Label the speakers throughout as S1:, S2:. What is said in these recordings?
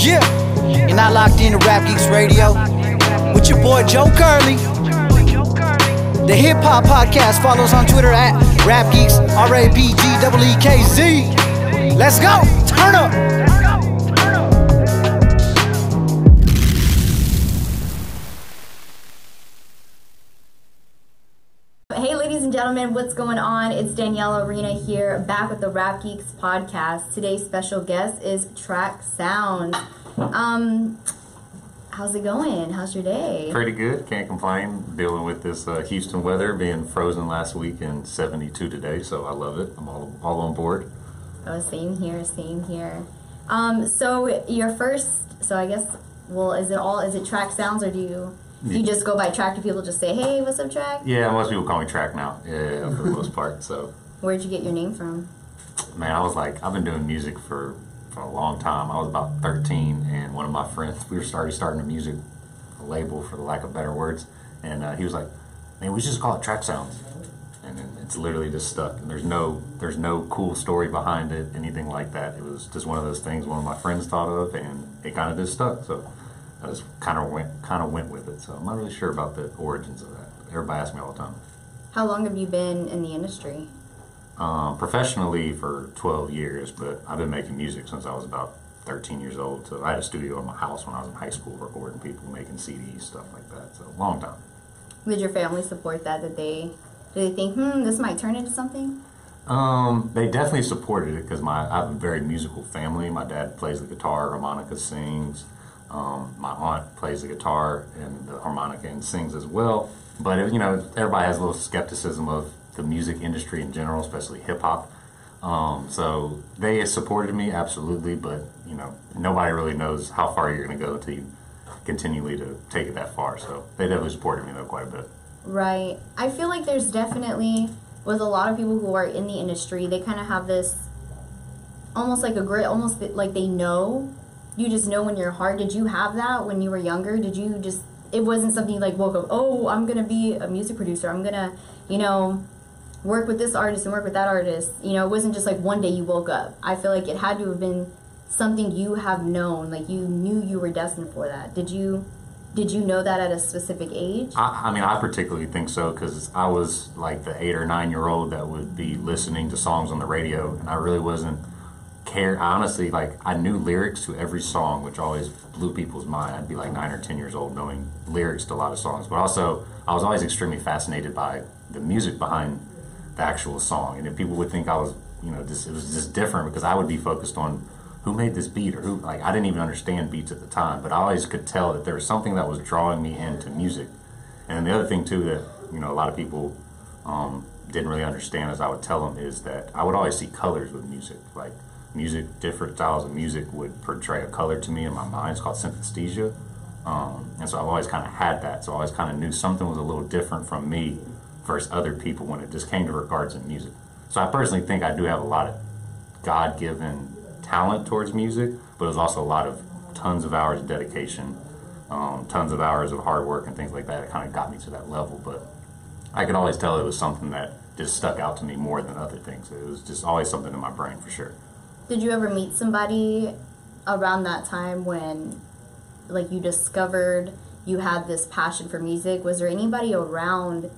S1: Yeah, you're not locked into Rap Geeks Radio with your boy Joe Curley. The Hip Hop Podcast follows on Twitter at Rap Geeks, R A P G E E K Z. Let's go, turn up.
S2: Gentlemen, what's going on? It's Danielle Arena here, back with the Rap Geeks podcast. Today's special guest is Track Sound. Um, how's it going? How's your day?
S3: Pretty good. Can't complain. Dealing with this uh, Houston weather, being frozen last week and 72 today, so I love it. I'm all, all on board.
S2: Oh, same here, same here. Um, so your first, so I guess, well, is it all? Is it Track Sounds, or do you you just go by Track? Do people just say, "Hey, what's up, Track"?
S3: Yeah, most people call me Track now. Yeah, for the most part. So,
S2: Where'd you get your name from?
S3: man, I was like, I've been doing music for for a long time. I was about 13, and one of my friends, we were started starting a music label, for the lack of better words, and uh, he was like, "Man, we should just call it Track Sounds." And then it's literally just stuck. And there's no there's no cool story behind it, anything like that. It was just one of those things one of my friends thought of, and it kind of just stuck. So I just kind of went kind of went with it. So I'm not really sure about the origins of that. Everybody asks me all the time.
S2: How long have you been in the industry?
S3: Um, professionally for 12 years, but I've been making music since I was about 13 years old. So I had a studio in my house when I was in high school, recording people, making CDs, stuff like that. So long time.
S2: Did your family support that? Did they did they think, hmm, this might turn into something?
S3: Um, they definitely supported it because my I have a very musical family. My dad plays the guitar, harmonica, sings. Um, my aunt plays the guitar and the harmonica and sings as well. But you know, everybody has a little skepticism of the music industry in general, especially hip hop. Um, so they supported me absolutely, but you know, nobody really knows how far you're going to go until you continually to take it that far. So they definitely supported me though quite a bit.
S2: Right. I feel like there's definitely with a lot of people who are in the industry, they kind of have this almost like a grit, almost like they know. You just know in your heart. Did you have that when you were younger? Did you just? It wasn't something you like woke up. Oh, I'm gonna be a music producer. I'm gonna, you know, work with this artist and work with that artist. You know, it wasn't just like one day you woke up. I feel like it had to have been something you have known. Like you knew you were destined for that. Did you? Did you know that at a specific age?
S3: I, I mean, I particularly think so because I was like the eight or nine year old that would be listening to songs on the radio, and I really wasn't care. Honestly, like, I knew lyrics to every song, which always blew people's mind. I'd be like nine or ten years old knowing lyrics to a lot of songs, but also I was always extremely fascinated by the music behind the actual song, and if people would think I was, you know, just it was just different because I would be focused on who made this beat or who like I didn't even understand beats at the time, but I always could tell that there was something that was drawing me into music. And the other thing too that you know a lot of people um, didn't really understand as I would tell them is that I would always see colors with music, like music, different styles of music would portray a color to me in my mind. It's called synesthesia, um, and so I've always kind of had that. So I always kind of knew something was a little different from me versus other people when it just came to regards in music. So I personally think I do have a lot of God-given talent towards music, but it was also a lot of tons of hours of dedication, um, tons of hours of hard work and things like that. It kind of got me to that level, but I could always tell it was something that just stuck out to me more than other things. It was just always something in my brain for sure.
S2: Did you ever meet somebody around that time when, like, you discovered you had this passion for music? Was there anybody around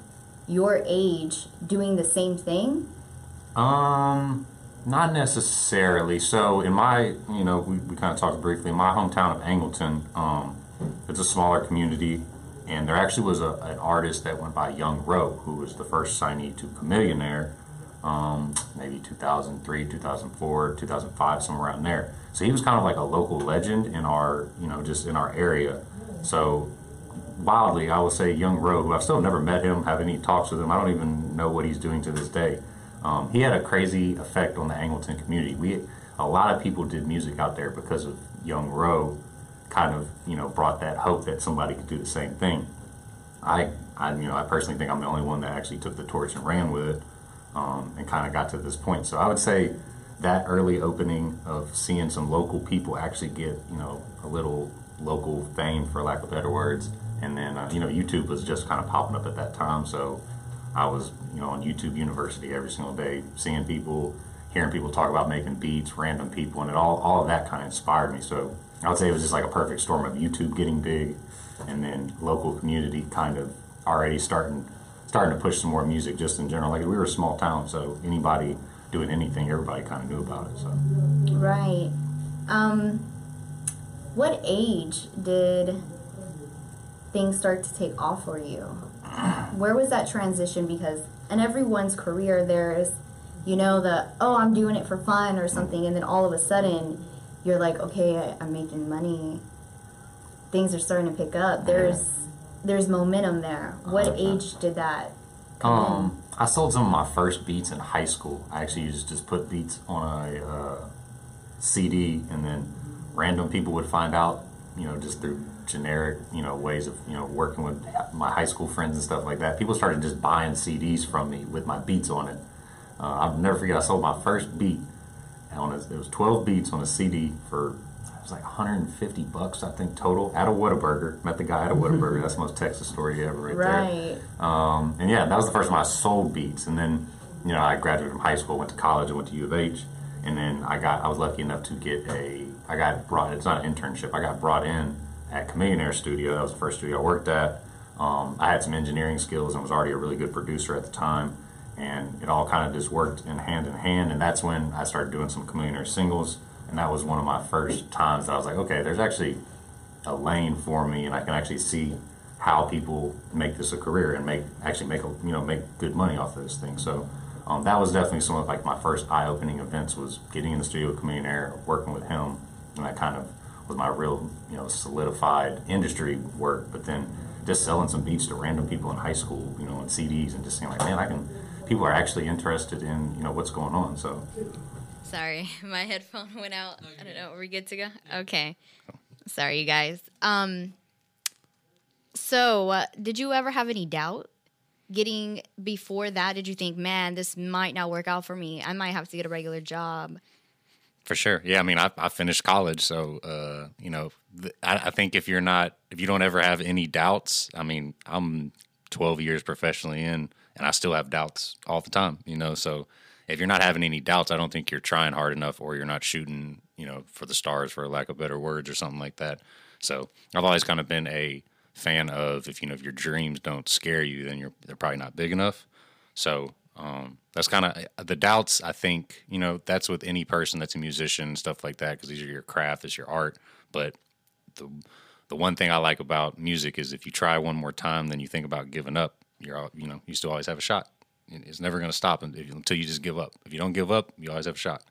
S2: your age doing the same thing?
S3: Um, not necessarily. So in my, you know, we, we kind of talked briefly. In my hometown of Angleton, um, it's a smaller community, and there actually was a, an artist that went by Yung Ro, who was the first signee to Chamillionaire, um, maybe 2003, 2004, 2005, somewhere around there. So he was kind of like a local legend in our, you know, just in our area. So wildly, I will say Yung Ro, who I've still never met him, have any talks with him. I don't even know what he's doing to this day. Um, he had a crazy effect on the Angleton community. We a lot of people did music out there because of Yung Ro, kind of you know brought that hope that somebody could do the same thing. I, I you know I personally think I'm the only one that actually took the torch and ran with it, um, and kind of got to this point. So I would say that early opening of seeing some local people actually get you know a little local fame, for lack of better words, and then uh, you know YouTube was just kind of popping up at that time, so I was, you know, on YouTube University every single day, seeing people
S4: hearing people talk about making beats, random people, and it all all of that kind of inspired me. So I would say it was just like a perfect storm of YouTube getting big, and then local community kind of already starting starting to push some more music just in general. Like we were a small town, so anybody doing anything, everybody kind of knew about it. So
S5: Right. Um, what age did things start to take off for you? Where was that transition? Because in everyone's career, there's, you know, the, oh, I'm doing it for fun or something, and then all of a sudden, you're like, okay, I, I'm making money. Things are starting to pick up. There's, there's momentum there. What age did that? come in?
S4: Um, I sold some of my first beats in high school. I actually used to just put beats on a uh, CD, and then random people would find out, you know, just through generic, you know, ways of, you know, working with my high school friends and stuff like that. People started just buying CDs from me with my beats on it. Uh, I'll never forget. I sold my first beat on a, it was 12 beats on a CD for was like 150 bucks, I think, total at a Whataburger. Met the guy at a Whataburger. That's the most Texas story ever, right, there.
S5: Right.
S4: Um, and yeah, that was the first time I sold beats. And then, you know, I graduated from high school, went to college, and went to U of H. And then I got, I was lucky enough to get a, I got brought, it's not an internship, I got brought in at Chamillionaire Studio. That was the first studio I worked at. Um, I had some engineering skills and was already a really good producer at the time. And it all kind of just worked in hand in hand. And that's when I started doing some Chamillionaire singles. And that was one of my first times that I was like, okay, there's actually a lane for me and I can actually see how people make this a career and make actually make a, you know make good money off of this thing. So um, that was definitely some of like my first eye-opening events was getting in the studio with Comedian Chamillionaire, working with him, and that kind of was my real you know solidified industry work. But then just selling some beats to random people in high school, you know, and CDs, and just saying like, man, I can. People are actually interested in you know what's going on. So
S2: Sorry, my headphone went out. I don't know. Are we good to go? Okay. Sorry, you guys. Um. So, uh, did you ever have any doubt getting before that? Did you think, man, this might not work out for me? I might have to get a regular job.
S3: For sure. Yeah. I mean, I, I finished college. So, uh, you know, th- I, I think if you're not, if you don't ever have any doubts, I mean, I'm 12 years professionally in and I still have doubts all the time, you know? So if you're not having any doubts, I don't think you're trying hard enough or you're not shooting, you know, for the stars, for lack of better words or something like that. So I've always kind of been a fan of if, you know, if your dreams don't scare you, then you're, they're probably not big enough. So, um, that's kind of the doubts. I think you know that's with any person that's a musician, stuff like that, because these are your craft, it's your art. But the the one thing I like about music is if you try one more time, then you think about giving up. You're all, you know you still always have a shot. It's never going to stop until you just give up. If you don't give up, you always have a shot.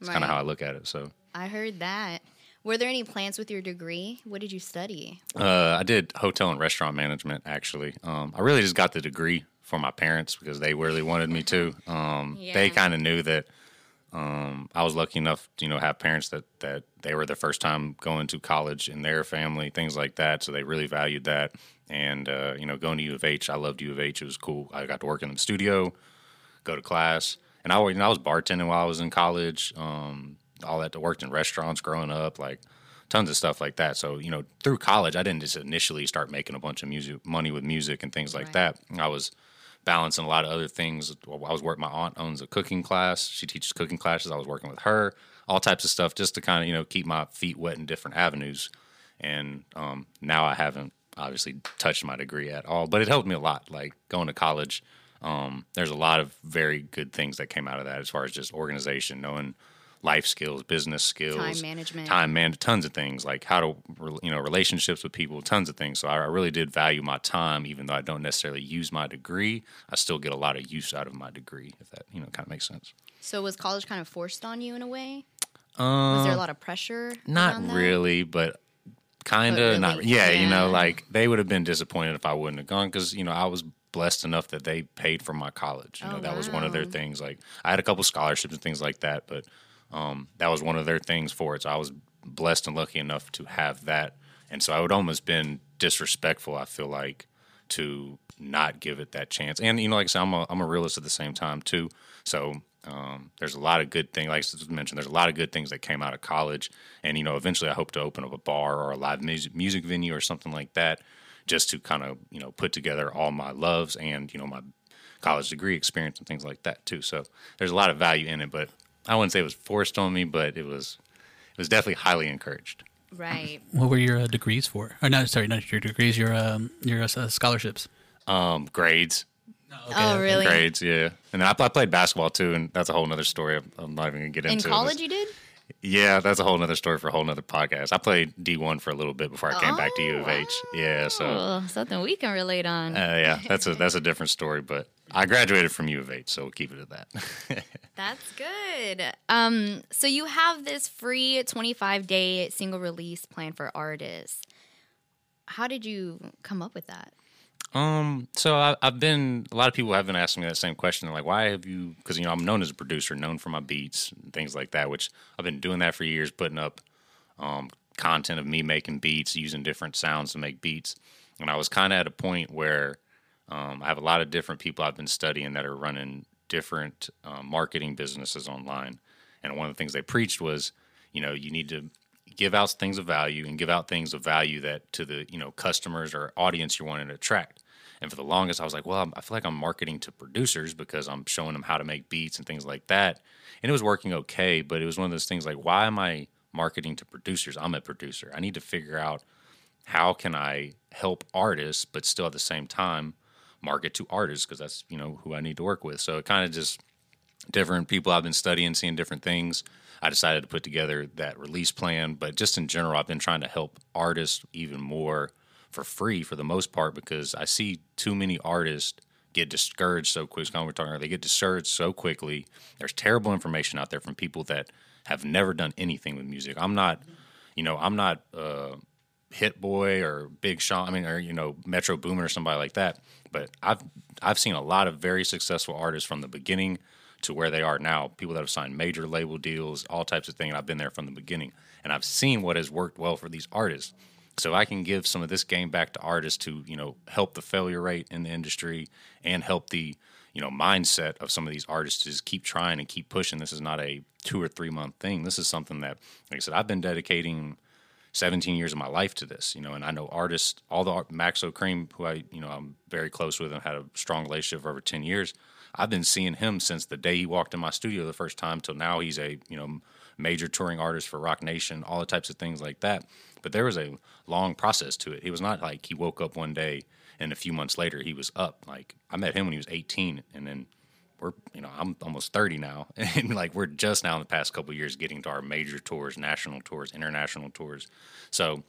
S3: It's kind of how I look at it. So
S2: I heard that. Were there any plans with your degree? What did you study?
S3: Uh, I did hotel and restaurant management. Actually, um, I really just got the degree for my parents because they really wanted me to. Um, They kind of knew that um, I was lucky enough, to, you know, have parents that that they were the first time going to college in their family, things like that. So they really valued that. And uh, you know, going to U of H, I loved U of H. It was cool. I got to work in the studio, go to class, and I, you know, I was bartending while I was in college. Um, all that. I worked in restaurants growing up, like tons of stuff like that. So you know, through college, I didn't just initially start making a bunch of music money with music and things like
S2: Right.
S3: that. I was balancing a lot of other things. I was working. My aunt owns a cooking class. She teaches cooking classes. I was working with her, all types of stuff, just to kind of you know keep my feet wet in different avenues. And um, now I haven't obviously touched my degree at all, but it helped me a lot. Like going to college, um, there's a lot of very good things that came out of that as far as just organization, knowing life skills, business skills,
S2: Time management.
S3: time man, tons of things like how to you know relationships with people, tons of things. So I, I really did value my time, even though I don't necessarily use my degree. I still get a lot of use out of my degree, if that you know kind of makes sense.
S2: So was college kind of forced on you in a way? was there a lot of pressure?
S3: Not really, but kind of not.
S2: really,
S3: Yeah, you know, like they would have been disappointed if I wouldn't have gone because you know I was blessed enough that they paid for my college. You know,
S2: Oh,
S3: that was one of their things. Like I had a couple scholarships and things like that, but um, that was one of their things for it. So I was blessed and lucky enough to have that, and so I would almost been disrespectful. I feel like to not give it that chance. And you know, like I said, I'm a I'm a realist at the same time too. So um, there's a lot of good things. Like I mentioned, there's a lot of good things that came out of college. And you know, eventually, I hope to open up a bar or a live music music venue or something like that, just to kind of you know put together all my loves and you know my college degree experience and things like that too. So there's a lot of value in it, but I wouldn't say it was forced on me, but it was it was definitely highly encouraged.
S2: Right.
S6: What were your uh, degrees for? Or not? Sorry, not your degrees. Your um, your uh, scholarships.
S3: Um, grades,
S2: oh, really?
S3: grades, yeah. And then I, I played basketball too, and that's a whole other story. I'm, I'm not even gonna get
S2: In
S3: into.
S2: college,
S3: This-
S2: you did?
S3: Yeah, that's a whole other story for a whole nother podcast. I played D1 for a little bit before I came back to U of H. Yeah, so
S2: Oh, something we can relate on.
S3: uh, yeah, that's a that's a different story. But I graduated from U of H, so we'll keep it at that.
S2: That's good. Um, so you have this free 25 day single release plan for artists. How did you come up with that?
S3: Um, so I, I've been a lot of people have been asking me that same question. They're like, why have you? Because you know I'm known as a producer, known for my beats and things like that. Which I've been doing that for years, putting up um, content of me making beats, using different sounds to make beats. And I was kind of at a point where um, I have a lot of different people I've been studying that are running different um, marketing businesses online. And one of the things they preached was, you know, you need to give out things of value and give out things of value that to the you know customers or audience you're wanting to attract. And for the longest, I was like, well, I feel like I'm marketing to producers because I'm showing them how to make beats and things like that. And it was working okay, but it was one of those things like, why am I marketing to producers? I'm a producer. I need to figure out how can I help artists, but still at the same time market to artists because that's you know who I need to work with. So it kind of just different people I've been studying, seeing different things. I decided to put together that release plan, but just in general, I've been trying to help artists even more for free for the most part because I see too many artists get discouraged so quick. Of we're talking, about, they get discouraged so quickly. There's terrible information out there from people that have never done anything with music. I'm not, you know, I'm not uh, Hit Boy or Big Sean. I mean, or you know, Metro Boomin or somebody like that. But I've I've seen a lot of very successful artists from the beginning to where they are now. People that have signed major label deals, all types of things. I've been there from the beginning, and I've seen what has worked well for these artists. So I can give some of this game back to artists to you know help the failure rate in the industry and help the you know mindset of some of these artists to just keep trying and keep pushing. This is not a two or three month thing. This is something that, like I said, I've been dedicating 17 years of my life to this, you know, and I know artists, all the Maxo Kream, who I, you know, I'm very close with and had a strong relationship for over 10 years. I've been seeing him since the day he walked in my studio the first time till now. He's a, you know, major touring artist for Roc Nation, all the types of things like that. But there was a long process to it. It was not like he woke up one day and a few months later he was up. Like I met him when he was 18 and then we're you know I'm almost 30 now and like we're just now in the past couple years getting to our major tours national tours international tours so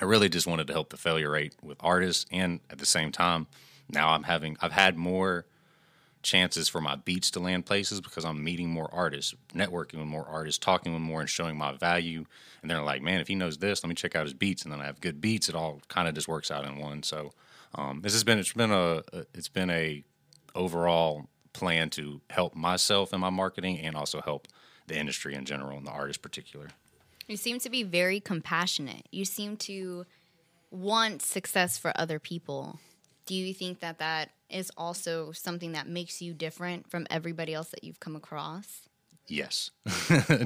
S3: I really just wanted to help the failure rate with artists and at the same time now I'm having I've had more chances for my beats to land places because I'm meeting more artists, networking with more artists, talking with more and showing my value. And they're like, man, if he knows this, let me check out his beats. And then I have good beats. It all kind of just works out in one. So um, this has been it's been a it's been a overall plan to help myself in my marketing and also help the industry in general and the artist particular.
S2: You seem to be very compassionate. You seem to want success for other people. Do you think that that is also something that makes you different from everybody else that you've come across?
S3: Yes,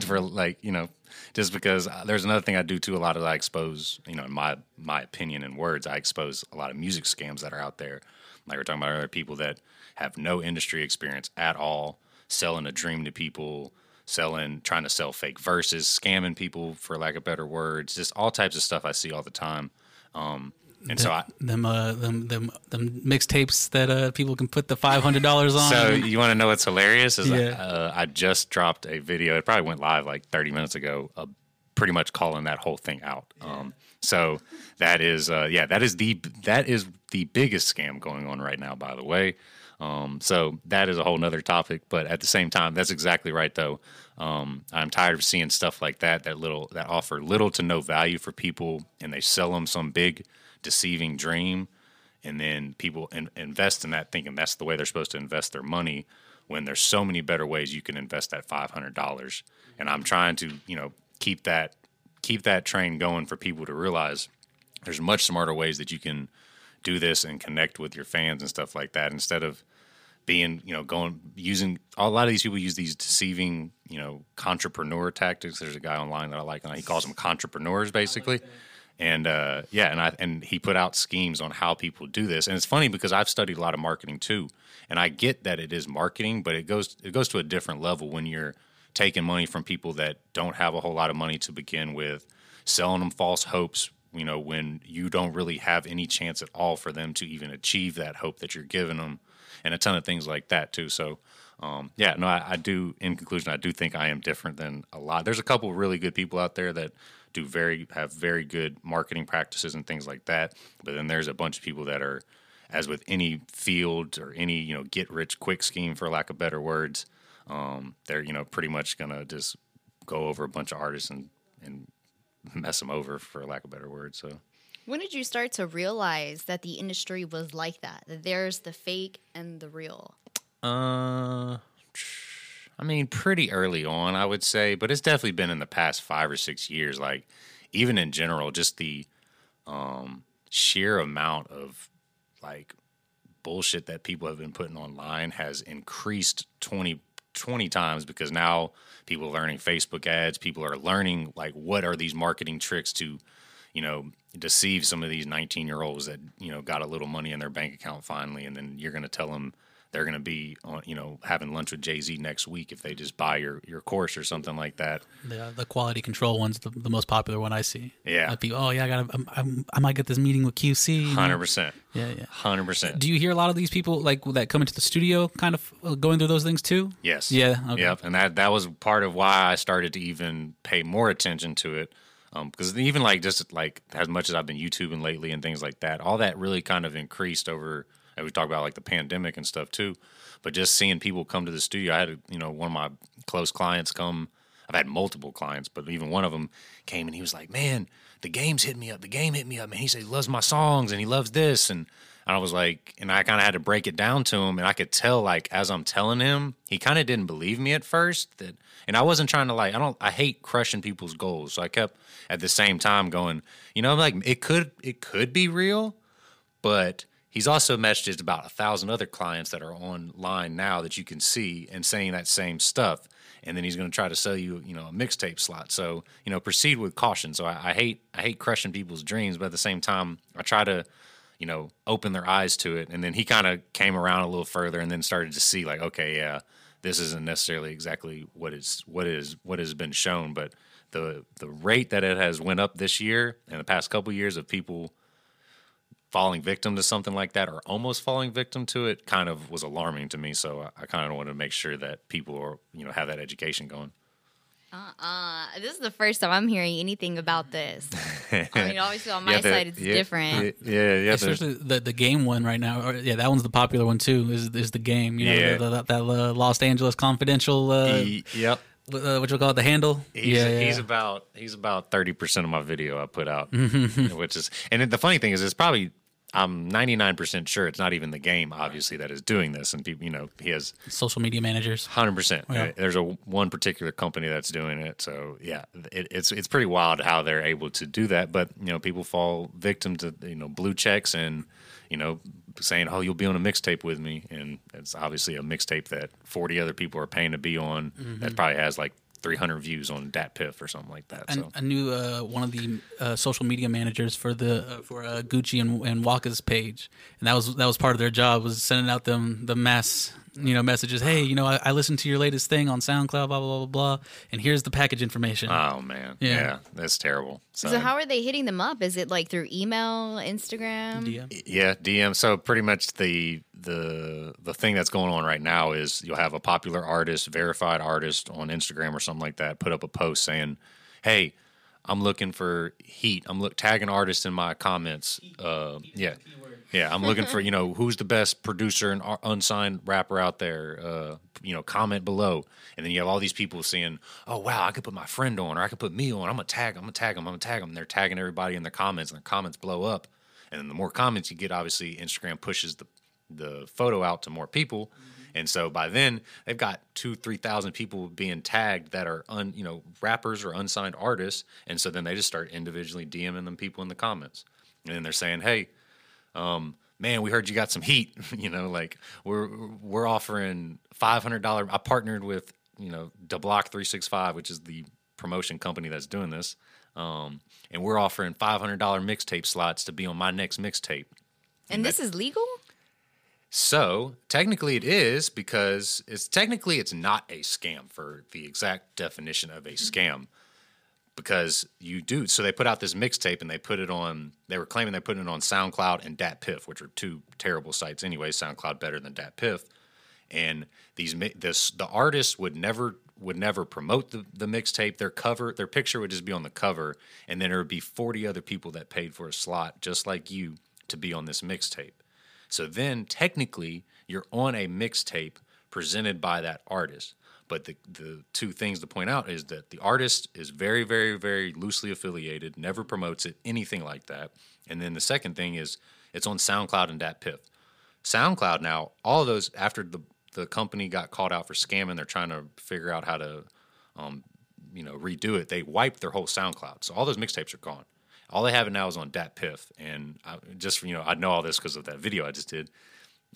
S3: for like you know, just because there's another thing I do too. A lot of I expose, you know, in my my opinion and words, I expose a lot of music scams that are out there. Like we're talking about other people that have no industry experience at all, selling a dream to people, selling, trying to sell fake verses, scamming people for lack of better words, just all types of stuff I see all the time. Um, and so I,
S6: them uh them them them mixtapes that uh people can put the five hundred dollars on.
S3: So you want to know what's hilarious? Is
S6: Yeah.
S3: uh, I just dropped a video. It probably went live like 30 minutes ago. Uh, pretty much calling that whole thing out. Um, so that is, uh, yeah, that is the that is the biggest scam going on right now. By the way, um, so that is a whole nother topic. But at the same time, that's exactly right though. Um, I'm tired of seeing stuff like that that little that offer little to no value for people, and they sell them some big deceiving dream and then people in, invest in that thinking that's the way they're supposed to invest their money when there's so many better ways you can invest that $500 and i'm trying to you know keep that keep that train going for people to realize there's much smarter ways that you can do this and connect with your fans and stuff like that instead of being you know going using a lot of these people use these deceiving you know entrepreneur tactics. There's a guy online that i like and he calls them entrepreneurs basically and uh, yeah, and I and he put out schemes on how people do this. And it's funny because I've studied a lot of marketing too, and I get that it is marketing, but it goes it goes to a different level when you're taking money from people that don't have a whole lot of money to begin with, selling them false hopes. You know, when you don't really have any chance at all for them to even achieve that hope that you're giving them, and a ton of things like that too. So, um, yeah, no, I, I do. In conclusion, I do think I am different than a lot. There's a couple really good people out there that do very have very good marketing practices and things like that. But then there's a bunch of people that are, as with any field or any you know get rich quick scheme for lack of better words, um, they're you know pretty much gonna just go over a bunch of artists and and mess them over for lack of better words. So.
S2: When did you start to realize that the industry was like that? That there's the fake and the real?
S3: Uh, I mean, pretty early on, I would say, but it's definitely been in the past five or six years. Like, even in general, just the um, sheer amount of like bullshit that people have been putting online has increased 20, 20 times because now people are learning Facebook ads. People are learning like what are these marketing tricks to, you know, deceive some of these 19 year olds that, you know, got a little money in their bank account finally. And then you're going to tell them, they're going to be on, you know, having lunch with Jay Z next week if they just buy your, your course or something like that.
S6: The, the quality control one's the, the most popular one I see.
S3: Yeah.
S6: Like people, oh yeah, I got to, I'm, i might get this meeting with QC.
S3: Hundred percent.
S6: Yeah, yeah.
S3: Hundred percent.
S6: Do you hear a lot of these people like that come into the studio, kind of uh, going through those things too?
S3: Yes.
S6: Yeah, okay.
S3: Yep. And that that was part of why I started to even pay more attention to it. Um, because even like just like as much as I've been YouTubing lately and things like that, all that really kind of increased over. And we talk about like the pandemic and stuff too. But just seeing people come to the studio, I had you know one of my close clients come. I've had multiple clients, but even one of them came and he was like, "Man, the game's hit me up. The game hit me up, man. He said he loves my songs and he loves this." And I was like, and I kind of had to break it down to him, and I could tell like as I'm telling him, he kind of didn't believe me at first. That, and I wasn't trying to like, I don't, I hate crushing people's goals. So I kept at the same time going, you know, like it could, it could be real, but he's also messaged about a thousand other clients that are online now that you can see and saying that same stuff. And then he's going to try to sell you, you know, a mixtape slot. So, you know, proceed with caution. So I, I hate, I hate crushing people's dreams, but at the same time, I try to, you know, open their eyes to it. And then he kind of came around a little further and then started to see like, okay, yeah, this isn't necessarily exactly what is what is what has been shown, but the the rate that it has went up this year and the past couple years of people falling victim to something like that or almost falling victim to it kind of was alarming to me. So I, I kind of wanted to make sure that people are, you know, have that education going.
S2: Uh-uh. this is the first time I'm hearing anything about this. I mean, obviously on my
S3: Yeah, the-
S2: side it's
S3: yeah,
S2: different.
S3: Yeah, yeah, the-
S6: Especially the the game one right now. Or, yeah, that one's the popular one too. Is is the game? You know,
S3: Yeah.
S6: the, the, that uh, Los Angeles Confidential. Uh,
S3: he- yep.
S6: Uh, what you call it? The handle.
S3: He's,
S6: yeah, yeah,
S3: he's about he's about thirty percent of my video I put out, which is and the funny thing is it's probably I'm ninety nine percent sure it's not even the game obviously that is doing this and people you know he has
S6: social media managers.
S3: Hundred percent.
S6: Yeah.
S3: There's a one particular company that's doing it. So yeah, it, it's it's pretty wild how they're able to do that. But you know, people fall victim to you know blue checks and you know saying, "Oh, you'll be on a mixtape with me," and it's obviously a mixtape that 40 other people are paying to be on.
S6: Mm-hmm.
S3: That probably has like 300 views on DatPiff or something like that.
S6: And
S3: So
S6: I knew uh, one of the uh, social media managers for the uh, for uh, Gucci and, and Waka's page, and that was that was part of their job was sending out them the mass you know messages. Hey, you know, I, I listened to your latest thing on SoundCloud, blah blah blah blah blah, and here's the package information.
S3: oh man,
S6: Yeah.
S3: yeah, that's terrible.
S2: So how are they hitting them up? Is it like through email, Instagram?
S6: DM.
S3: Yeah, DM. So pretty much the the the thing that's going on right now is you'll have a popular artist, verified artist on Instagram or something like that, put up a post saying, "Hey, I'm looking for heat. I'm look tagging artists in my comments. Uh, yeah, yeah. I'm looking for you know who's the best producer and unsigned rapper out there. Uh, you know, comment below, and then you have all these people saying, "Oh wow, I could put my friend on, or I could put me on. I'm gonna tag. I'm gonna tag them. I'm gonna tag them." And they're tagging everybody in their comments, and their comments blow up. And then the more comments you get, obviously Instagram pushes the the photo out to more people. And so by then they've got two, three thousand people being tagged that are un, you know, rappers or unsigned artists. And so then they just start individually DMing them people in the comments. And then they're saying, Hey, um, man, we heard you got some heat. you know, like we're we're offering five hundred dollar I partnered with, you know, the Block three six five, which is the promotion company that's doing this. Um, and we're offering five hundred dollar mixtape slots to be on my next mixtape.
S2: And this is legal?
S3: So technically, it is because it's technically it's not a scam for the exact definition of a scam. Because you do, so they put out this mixtape and they put it on. They were claiming they put it on SoundCloud and DatPiff, which are two terrible sites anyway. SoundCloud better than DatPiff, and these this the artist would never would never promote the, the mixtape. Their cover, their picture would just be on the cover, and then there would be forty other people that paid for a slot just like you to be on this mixtape. So then technically you're on a mixtape presented by that artist. But the, the two things to point out is that the artist is very, very, very loosely affiliated, never promotes it, anything like that. And then the second thing is it's on SoundCloud and DatPiff. SoundCloud now, all of those after the the company got called out for scamming, they're trying to figure out how to, um, you know, redo it. They wiped their whole SoundCloud, so all those mixtapes are gone. All they have it now is on DatPiff, and I, just you know, I know all this because of that video I just did.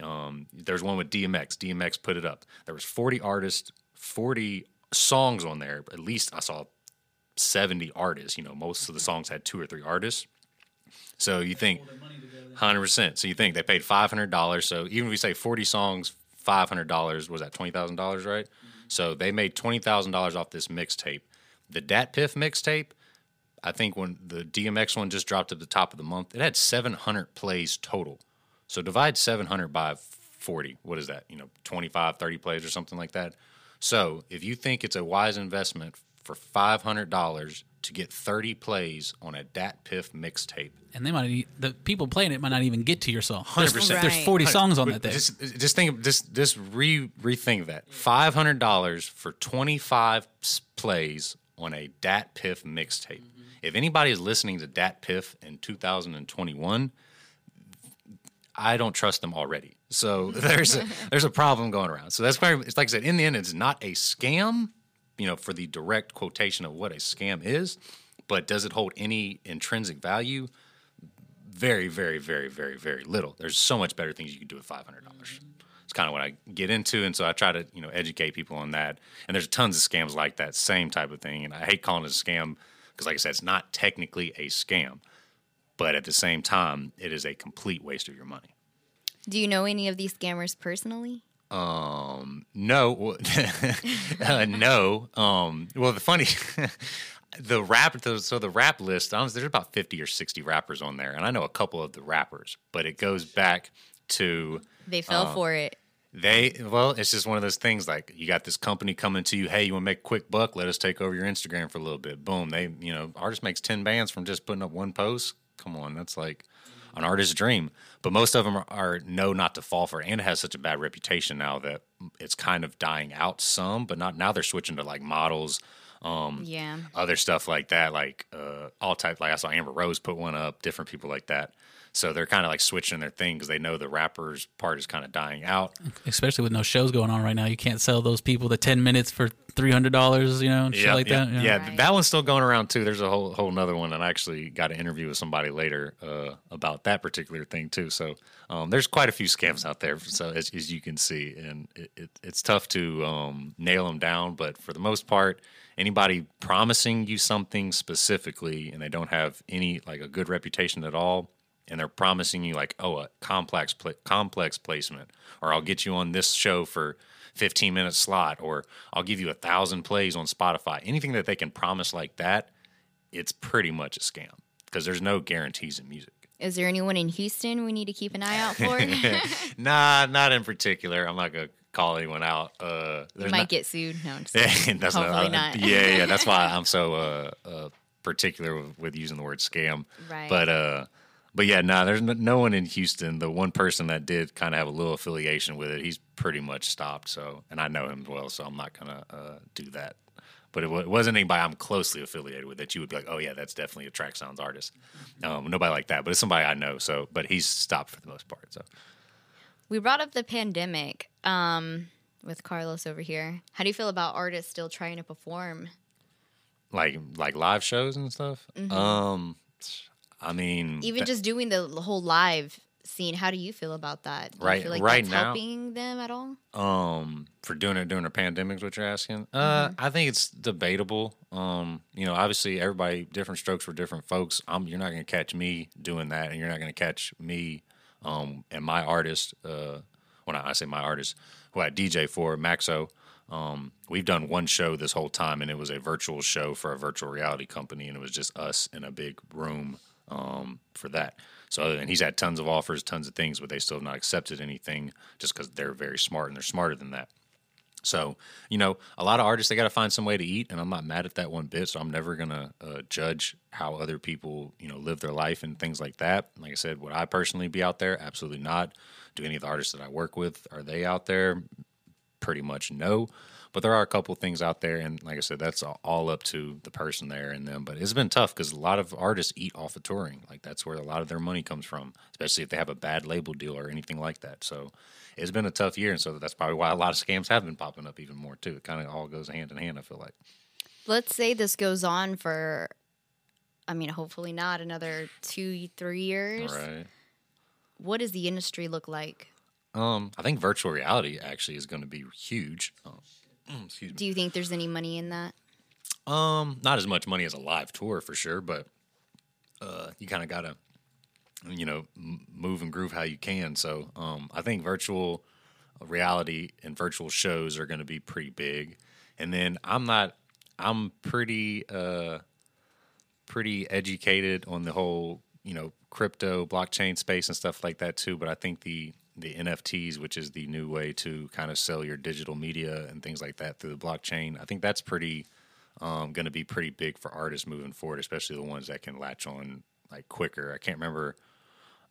S3: Um, there's one with DMX. DMX put it up. There was 40 artists, 40 songs on there. At least I saw 70 artists. You know, most of the songs had two or three artists. So you think, hundred percent. So you think they paid five hundred dollars. So even if we say forty songs, five hundred dollars was that twenty thousand dollars, right? So they made twenty thousand dollars off this mixtape. The DatPiff mixtape, I think when the DMX one just dropped at the top of the month, it had seven hundred plays total. So divide seven hundred by forty. What is that? You know, 25, 30 plays or something like that. So if you think it's a wise investment for five hundred dollars to get thirty plays on a DatPiff mixtape,
S6: and they might the people playing it might not even get to your song. Hundred
S3: percent.
S6: There's forty songs on that thing.
S3: Just, just think, just just re rethink that. Five hundred dollars for twenty five plays on a DatPiff mixtape. Mm-hmm. If anybody is listening to DatPiff in 2021, I don't trust them already. So there's a there's a problem going around. So that's why it's like I said. In the end, it's not a scam. You know, for the direct quotation of what a scam is, but does it hold any intrinsic value? very, very, very, very, very little. There's so much better things you can do with five hundred dollars. It's kind of what I get into, and so I try to you know educate people on that. And there's tons of scams like that, same type of thing. And I hate calling it a scam because, like I said, it's not technically a scam, but at the same time, it is a complete waste of your money.
S2: Do you know any of these scammers personally?
S3: Um, no, uh, no. Um, well, the funny, the rap, the, so the rap list, was, there's about 50 or 60 rappers on there, and I know a couple of the rappers, but it goes back to
S2: They fell
S3: Uh,
S2: for it.
S3: they, well, it's just one of those things like you got this company coming to you, hey, you want to make a quick buck? Let us take over your Instagram for a little bit. Boom. They, you know, artist makes 10 bands from just putting up one post. Come on, that's like an artist's dream. But most of them are, are know not to fall for it, and it has such a bad reputation now that it's kind of dying out some, but not now. They're switching to like models, um,
S2: Yeah.
S3: other stuff like that, like uh, all type. Like I saw Amber Rose put one up, different people like that. So they're kind of like switching their thing because they know the rappers part is kind of dying out.
S6: Especially with no shows going on right now. You can't sell those people the 10 minutes for $300, you know, and shit like
S3: yeah,
S6: that.
S3: Yeah,
S2: Right.
S3: that one's still going around too. There's a whole whole another one, and I actually got an interview with somebody later uh, about that particular thing too. So um, there's quite a few scams out there. So as, as you can see, and it, it, it's tough to um, nail them down. But for the most part, anybody promising you something specifically, and they don't have any like a good reputation at all. And they're promising you like, oh, a complex pla- complex placement, or I'll get you on this show for 15 minute slot or I'll give you a thousand plays on Spotify. Anything that they can promise like that, it's pretty much a scam because there's no guarantees in music.
S2: Is there anyone in Houston we need to keep an eye out for?
S3: Nah, not in particular. I'm not gonna call anyone out. Uh,
S2: you might
S3: not,
S2: get sued. No, I'm just
S3: that's
S2: Hopefully
S3: not,
S2: not.
S3: Yeah, yeah. That's why I'm so uh, uh, particular with, with using the word scam.
S2: Right.
S3: But uh, but yeah, nah. There's no, no one in Houston. The one person that did kind of have a little affiliation with it, he's pretty much stopped. So, and I know him well, so I'm not gonna uh, do that. But it, wa- it wasn't anybody I'm closely affiliated with that you would be like, oh yeah, that's definitely a track sounds artist. Um, nobody like that, but it's somebody I know. So, but he's stopped for the most part. So.
S2: We brought up the pandemic um, with Carlos over here. How do you feel about artists still trying to perform?
S3: like like live shows and stuff. Um, I mean.
S2: Even
S3: that-
S2: just doing the whole live scene, how do you feel about that? Do you
S3: Right-
S2: feel like
S3: right now-
S2: helping them at all?
S3: um for doing it during a pandemic is what you're asking. Uh,
S2: Mm-hmm.
S3: I think it's debatable. Um, you know, obviously everybody different strokes for different folks. I'm you're not gonna catch me doing that, and you're not gonna catch me um and my artist uh when I, I say my artist, who I DJ for, Maxo. Um, we've done one show this whole time, and it was a virtual show for a virtual reality company, and it was just us in a big room um, for that. So, and he's had tons of offers, tons of things, but they still have not accepted anything just because they're very smart and they're smarter than that. So, you know, a lot of artists they got to find some way to eat, and I'm not mad at that one bit. So I'm never gonna uh, judge how other people, you know, live their life and things like that. Like I said, would I personally be out there? Absolutely not. Do any of the artists that I work with are they out there? Pretty much no. But there are a couple things out there, and like I said, that's all up to the person there and them. But it's been tough because a lot of artists eat off of touring. Like that's where a lot of their money comes from, especially if they have a bad label deal or anything like that. So it's been a tough year, and so that's probably why a lot of scams have been popping up even more too. It kind of all goes hand in hand. I feel like.
S2: Let's say this goes on for, I mean, hopefully not another two, three years.
S3: Right.
S2: What does the industry look like?
S3: Um, I think virtual reality actually is going to be huge. Um, excuse me.
S2: Do you think there's any money in that?
S3: Um, not as much money as a live tour for sure, but uh, you kind of gotta, you know, m- move and groove how you can. So, um, I think virtual reality and virtual shows are going to be pretty big. And then I'm not, I'm pretty, uh, pretty educated on the whole, you know, crypto, blockchain space and stuff like that too. But I think the the NFTs, which is the new way to kind of sell your digital media and things like that through the blockchain, I think that's pretty um, going to be pretty big for artists moving forward, especially the ones that can latch on like quicker. I can't remember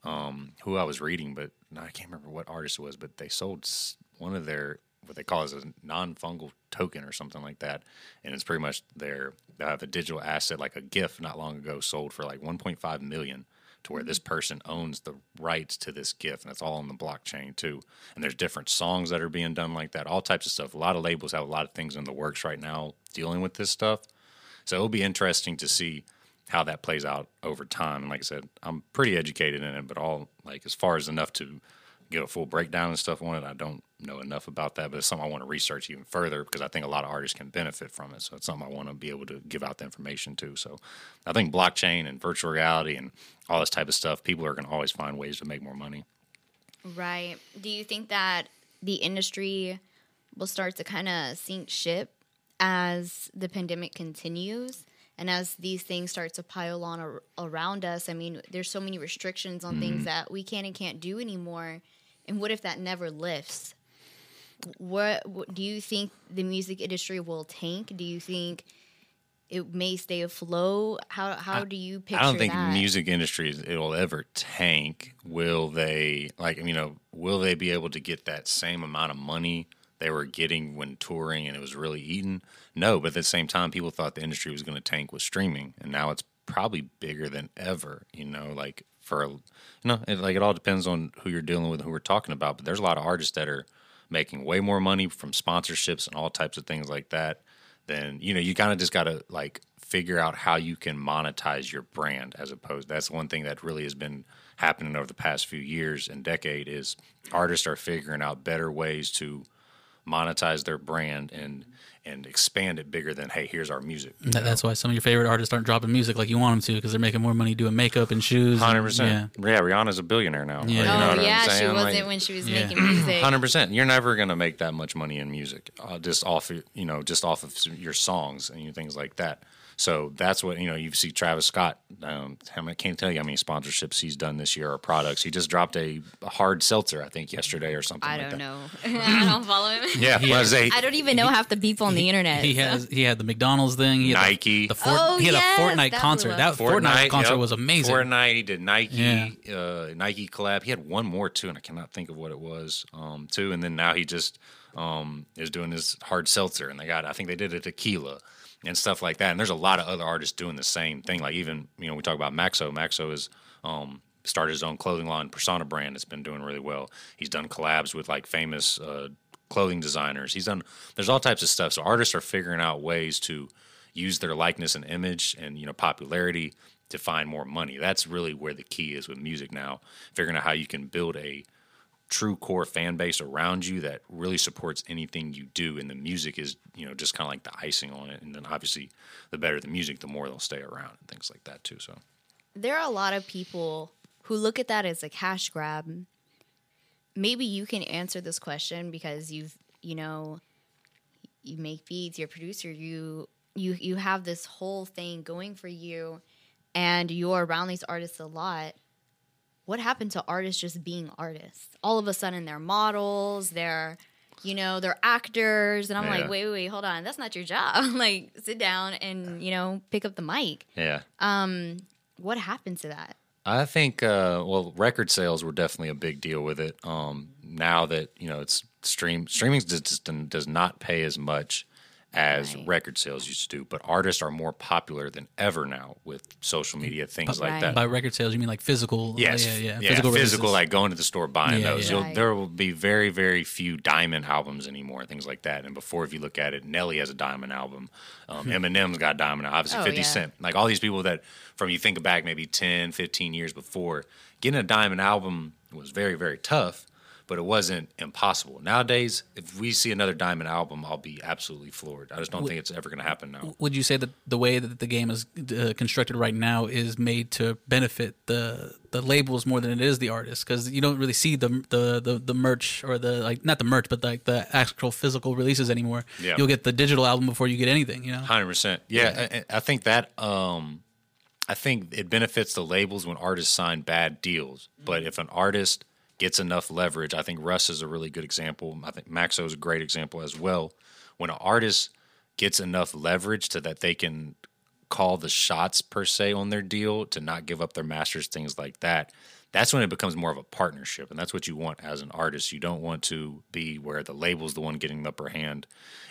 S3: um, who I was reading, but no, I can't remember what artist it was, but they sold one of their what they call as a non-fungal token or something like that, and it's pretty much their they have a digital asset like a GIF not long ago sold for like 1.5 million to where this person owns the rights to this gift and it's all on the blockchain too. And there's different songs that are being done like that, all types of stuff. A lot of labels have a lot of things in the works right now dealing with this stuff. So it'll be interesting to see how that plays out over time. And like I said, I'm pretty educated in it, but all like as far as enough to get a full breakdown and stuff on it, I don't know enough about that. But it's something I want to research even further because I think a lot of artists can benefit from it. So it's something I want to be able to give out the information to. So I think blockchain and virtual reality and all this type of stuff, people are going to always find ways to make more money.
S2: Right. Do you think that the industry will start to kind of sink ship as the pandemic continues and as these things start to pile on ar- around us? I mean, there's so many restrictions on things mm-hmm. that we can and can't do anymore. And what if that never lifts? What, what do you think the music industry will tank? Do you think it may stay afloat? How how do you picture
S3: I don't think
S2: that?
S3: music industries it'll ever tank. Will they like you know, will they be able to get that same amount of money they were getting when touring and it was really eating? No, but at the same time people thought the industry was going to tank with streaming and now it's probably bigger than ever, you know, like for you know, it, like it all depends on who you're dealing with who we're talking about, but there's a lot of artists that are making way more money from sponsorships and all types of things like that then you know you kind of just got to like figure out how you can monetize your brand as opposed that's one thing that really has been happening over the past few years and decade is artists are figuring out better ways to monetize their brand and and expand it bigger than hey here's our music
S6: That, that's why some of your favorite artists aren't dropping music like you want them to because they're making more money doing makeup and shoes.
S3: Hundred percent.
S6: Yeah.
S3: Yeah, Rihanna's a billionaire now.
S6: Yeah.
S3: you know
S2: Oh
S3: what I'm
S2: yeah, she wasn't
S3: Like-
S2: when she was
S6: Yeah.
S2: making music.
S3: Hundred percent. You're never gonna make that much money in music, uh, just off of, you know, just off of your songs and you know, things like that. So that's what you know. You see Travis Scott. Um, how many- I can't tell you how many sponsorships he's done this year or products. He just dropped a, a hard seltzer, I think, yesterday or something.
S2: I
S3: like
S2: don't
S3: that.
S2: know. I don't follow him.
S3: Yeah, well, I say-
S2: I don't even know half the people on the internet.
S6: He
S2: so.
S6: has he had the McDonald's thing. He had
S3: Nike.
S6: The, the Fort,
S2: Oh,
S6: he had
S2: yes,
S6: a Fortnite
S2: that
S6: concert. That
S2: up.
S6: Fortnite, concert
S3: yep.
S6: was amazing.
S3: Fortnite. He did Nike,
S6: Yeah.
S3: uh, Nike collab. He had one more too, and I cannot think of what it was um, too. And then now he just um, is doing his hard seltzer, and they got I think they did a tequila and stuff like that. And there's a lot of other artists doing the same thing. Like even you know we talk about Maxo. Maxo is um, started his own clothing line, Persona brand. It's been doing really well. He's done collabs with like famous uh, clothing designers. He's done. There's all types of stuff. So artists are figuring out ways to use their likeness and image and you know popularity to find more money. That's really where the key is with music now. Figuring out how you can build a true core fan base around you that really supports anything you do and the music is you know just kind of like the icing on it and then obviously the better the music the more they'll stay around and things like that too so
S2: there are a lot of people who look at that as a cash grab maybe you can answer this question because you've you know you make beats, you're a producer, you you you have this whole thing going for you, and you're around these artists a lot. What happened to artists just being artists? All of a sudden, they're models, they're you know they're actors, and I'm
S3: Yeah.
S2: like, wait, wait, wait, hold on, that's not your job. like, sit down and you know pick up the mic.
S3: Yeah.
S2: Um, what happened to that?
S3: I think uh, well, record sales were definitely a big deal with it. Um, now that you know it's stream streaming just, just does not pay as much as
S2: Right.
S3: record sales used to do, but artists are more popular than ever now with social media things like
S2: Right.
S3: that.
S6: By record sales, you mean like physical?
S3: Yes,
S6: yeah, yeah,
S3: yeah,
S6: physical,
S3: physical, like going to the store buying
S6: Yeah,
S3: those.
S6: yeah.
S3: You'll,
S2: Right.
S3: There will be very, very few diamond albums anymore, things like that. And before, if you look at it, Nelly has a diamond album. Um, Eminem's got diamond. Obviously,
S2: Oh,
S3: 50
S2: yeah.
S3: Cent. Like all these people that, from you think back maybe 10, 15 years before, getting a diamond album was very, very tough. But it wasn't impossible. Nowadays, if we see another diamond album, I'll be absolutely floored. I just don't think it's ever going to happen now.
S6: Would you say that the way that the game is uh, constructed right now is made to benefit the the labels more than it is the artists? Because you don't really see the, the the the merch or the like not the merch, but like the actual physical releases anymore.
S3: Yeah.
S6: You'll get the digital album before you get anything. You know.
S3: Hundred percent. Yeah, I, I think that. Um, I think it benefits the labels when artists sign bad deals. But if an artist gets enough leverage, I think Russ is a really good example. I think Maxo is a great example as well. When an artist gets enough leverage to that they can call the shots per se on their deal to not give up their masters, things like that. That's when it becomes more of a partnership, and that's what you want as an artist. You don't want to be where the label's the one getting the upper hand,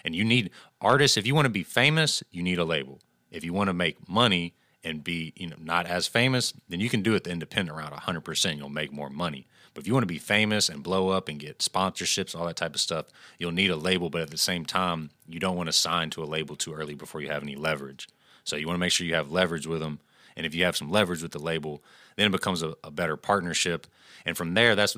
S3: and you need artists. If you want to be famous, you need a label. If you want to make money and be, you know, not as famous, then you can do it the independent route. hundred percent, you'll make more money. If you want to be famous and blow up and get sponsorships, all that type of stuff, you'll need a label. But at the same time, you don't want to sign to a label too early before you have any leverage. So you want to make sure you have leverage with them. And if you have some leverage with the label, then it becomes a, a better partnership. And from there, that's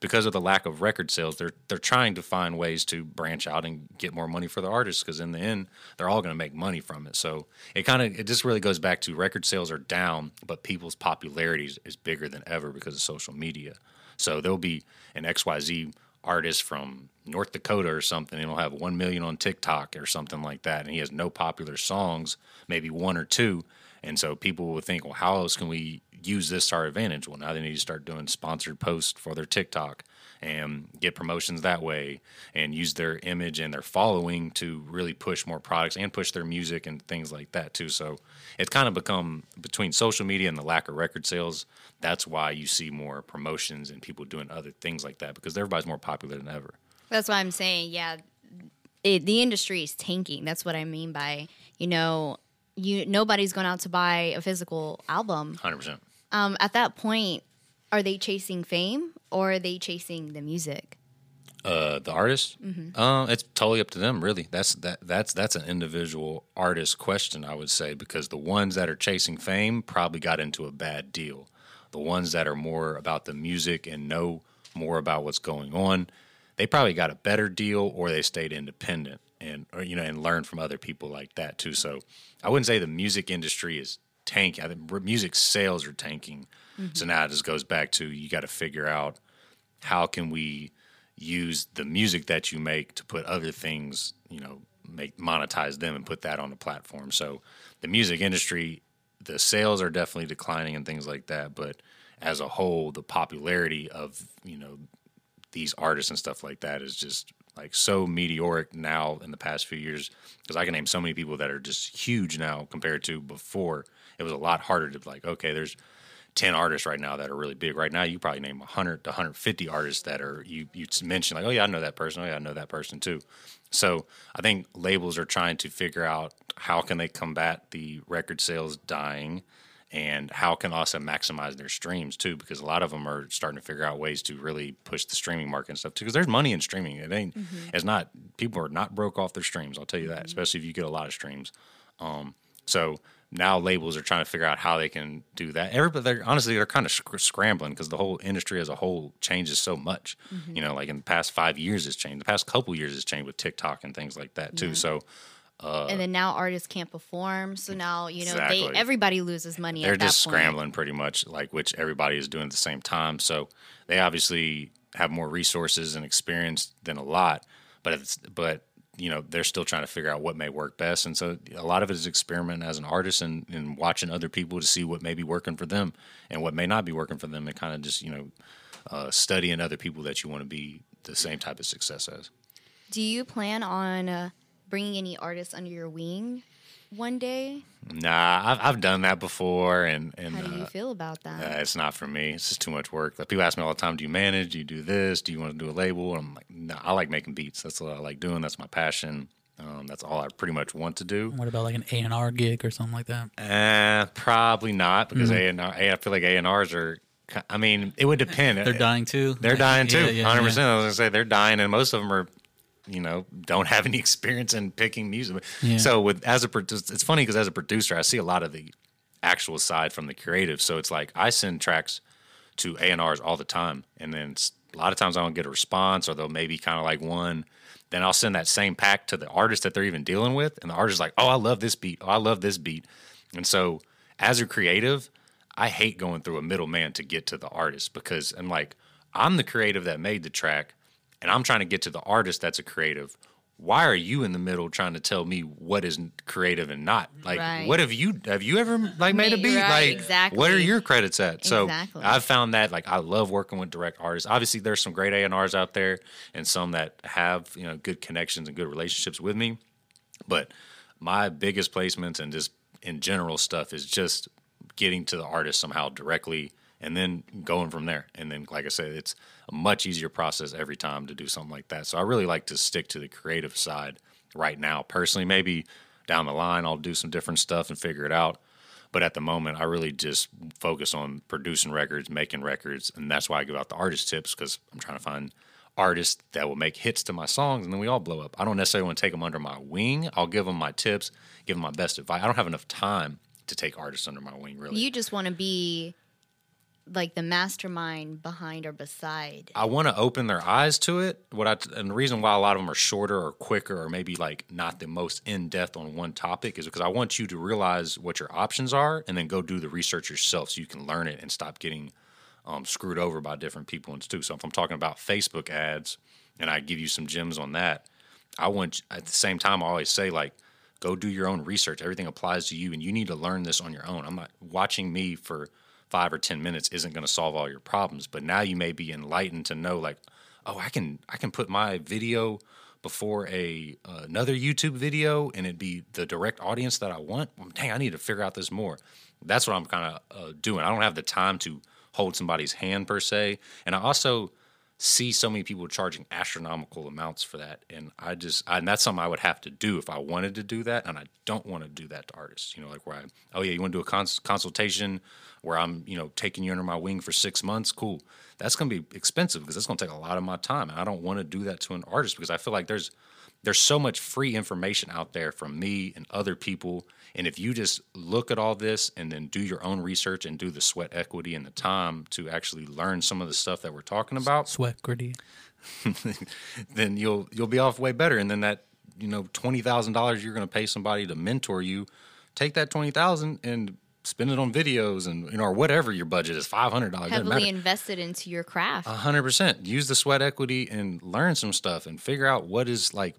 S3: because of the lack of record sales. They're they're trying to find ways to branch out and get more money for the artists because in the end, they're all going to make money from it. So it kind of it just really goes back to record sales are down, but people's popularity is, is bigger than ever because of social media. So there'll be an XYZ artist from North Dakota or something, and he'll have 1 million on TikTok or something like that. And he has no popular songs, maybe one or two. And so people will think, well, how else can we use this to our advantage? Well, now they need to start doing sponsored posts for their TikTok and get promotions that way and use their image and their following to really push more products and push their music and things like that too. So it's kind of become between social media and the lack of record sales. That's why you see more promotions and people doing other things like that because everybody's more popular than ever.
S2: That's why I'm saying, yeah, it, the industry is tanking. That's what I mean by, you know, you nobody's going out to buy a physical album.
S3: 100%.
S2: Um, at that point, are they chasing fame or are they chasing the music?
S3: Uh, the artist, uh, it's totally up to them. Really, that's that that's that's an individual artist question, I would say, because the ones that are chasing fame probably got into a bad deal. The ones that are more about the music and know more about what's going on, they probably got a better deal, or they stayed independent and or, you know and learned from other people like that too. So I wouldn't say the music industry is tanking. I think music sales are tanking. Mm-hmm. So now it just goes back to you got to figure out how can we use the music that you make to put other things, you know, make monetize them and put that on the platform. So the music industry, the sales are definitely declining and things like that, but as a whole, the popularity of, you know, these artists and stuff like that is just like so meteoric now in the past few years because I can name so many people that are just huge now compared to before. It was a lot harder to like, okay, there's 10 artists right now that are really big. Right now, you probably name 100 to 150 artists that are, you, you mention like, oh yeah, I know that person. Oh yeah, I know that person too. So I think labels are trying to figure out how can they combat the record sales dying and how can also maximize their streams too because a lot of them are starting to figure out ways to really push the streaming market and stuff too because there's money in streaming. It ain't it's not people are not broke off their streams i'll tell you that especially if you get a lot of streams. Um, so now labels are trying to figure out how they can do that. Everybody they're honestly they're kind of sc- scrambling because the whole industry as a whole changes so much. Mm-hmm. You know like in the past five years it's changed. The past couple years it's changed with tiktok and things like that too. So uh,
S2: and then now artists can't perform. So now, you know,
S3: Exactly.
S2: they everybody loses money
S3: they're
S2: at that
S3: just scrambling pretty much like which everybody is doing at the same time. So they obviously have more resources and experience than a lot, but it's but you know they're still trying to figure out what may work best, and so a lot of it is experimenting as an artist and, and watching other people to see what may be working for them and what may not be working for them, and kind of just you know uh, studying other people that you want to be the same type of success as.
S2: Do you plan on uh, bringing any artists under your wing one day?
S3: Nah, I've I've done that before, and and
S2: How do you
S3: uh,
S2: feel about that?
S3: Uh, it's not for me. It's just too much work. Like people ask me all the time, "Do you manage? Do you do this? Do you want to do a label?" And I'm like, "No, I like making beats. That's what I like doing. That's my passion. Um, that's all I pretty much want to do."
S6: What about like an A and R gig or something like that?
S3: Uh, probably not because A and R. I feel like A and R's are. I mean, it would depend.
S6: They're dying too.
S3: They're dying too.
S6: Yeah, yeah,
S3: Hundred
S6: yeah.
S3: percent. I was gonna say they're dying, and most of them are, you know, don't have any experience in picking music.
S6: Yeah.
S3: So with as a producer, it's funny because as a producer, I see a lot of the actual side from the creative. So it's like I send tracks to A and R's all the time, and then a lot of times I don't get a response, or they'll maybe kind of like one. Then I'll send that same pack to the artist that they're even dealing with, and the artist's like, "Oh, I love this beat. Oh, I love this beat." And so, as a creative, I hate going through a middleman to get to the artist because I'm like, I'm the creative that made the track, and I'm trying to get to the artist that's a creative. Why are you in the middle trying to tell me what is creative and not? Like,
S2: Right.
S3: what have you have you ever like made a beat?
S2: right,
S3: like,
S2: exactly.
S3: what are your credits at? So
S2: Exactly.
S3: I've found that like I love working with direct artists. Obviously, there's some great A and R's out there, and some that have you know good connections and good relationships with me. But my biggest placements and just in general stuff is just getting to the artist somehow directly and then going from there. And then, like I said, it's a much easier process every time to do something like that. So I really like to stick to the creative side right now. Personally, maybe down the line, I'll do some different stuff and figure it out. But at the moment, I really just focus on producing records, making records, and that's why I give out the artist tips because I'm trying to find artists that will make hits to my songs, and then we all blow up. I don't necessarily want to take them under my wing. I'll give them my tips, give them my best advice. I don't have enough time to take artists under my wing, really.
S2: You just want to be like the mastermind behind or beside.
S3: I want to open their eyes to it. What I and the reason why a lot of them are shorter or quicker or maybe like not the most in depth on one topic is because I want you to realize what your options are and then go do the research yourself so you can learn it and stop getting um, screwed over by different people and too. So if I'm talking about Facebook ads and I give you some gems on that, I want at the same time I always say like go do your own research. Everything applies to you and you need to learn this on your own. I'm not watching me for five or ten minutes isn't going to solve all your problems, but now you may be enlightened to know like, oh, I can I can put my video before a uh, another YouTube video and it'd be the direct audience that I want. Well, dang, I need to figure out this more. That's what I'm kind of uh, doing. I don't have the time to hold somebody's hand per se, and I also see so many people charging astronomical amounts for that and i just I, and that's something i would have to do if i wanted to do that and i don't want to do that to artists you know like where i oh yeah you want to do a cons- consultation where i'm you know taking you under my wing for six months? Cool. That's going to be expensive because that's going to take a lot of my time and i don't want to do that to an artist because i feel like there's there's so much free information out there from me and other people and if you just look at all this and then do your own research and do the sweat equity and the time to actually learn some of the stuff that we're talking about
S6: Sweat gritty.
S3: then you'll you'll be off way better. And then that you know twenty thousand dollars you're going to pay somebody to mentor you, take that twenty thousand and spend it on videos and you know or whatever your budget is five hundred dollars.
S2: Heavily invested into your craft.
S3: hundred percent. Use the sweat equity and learn some stuff and figure out what is like.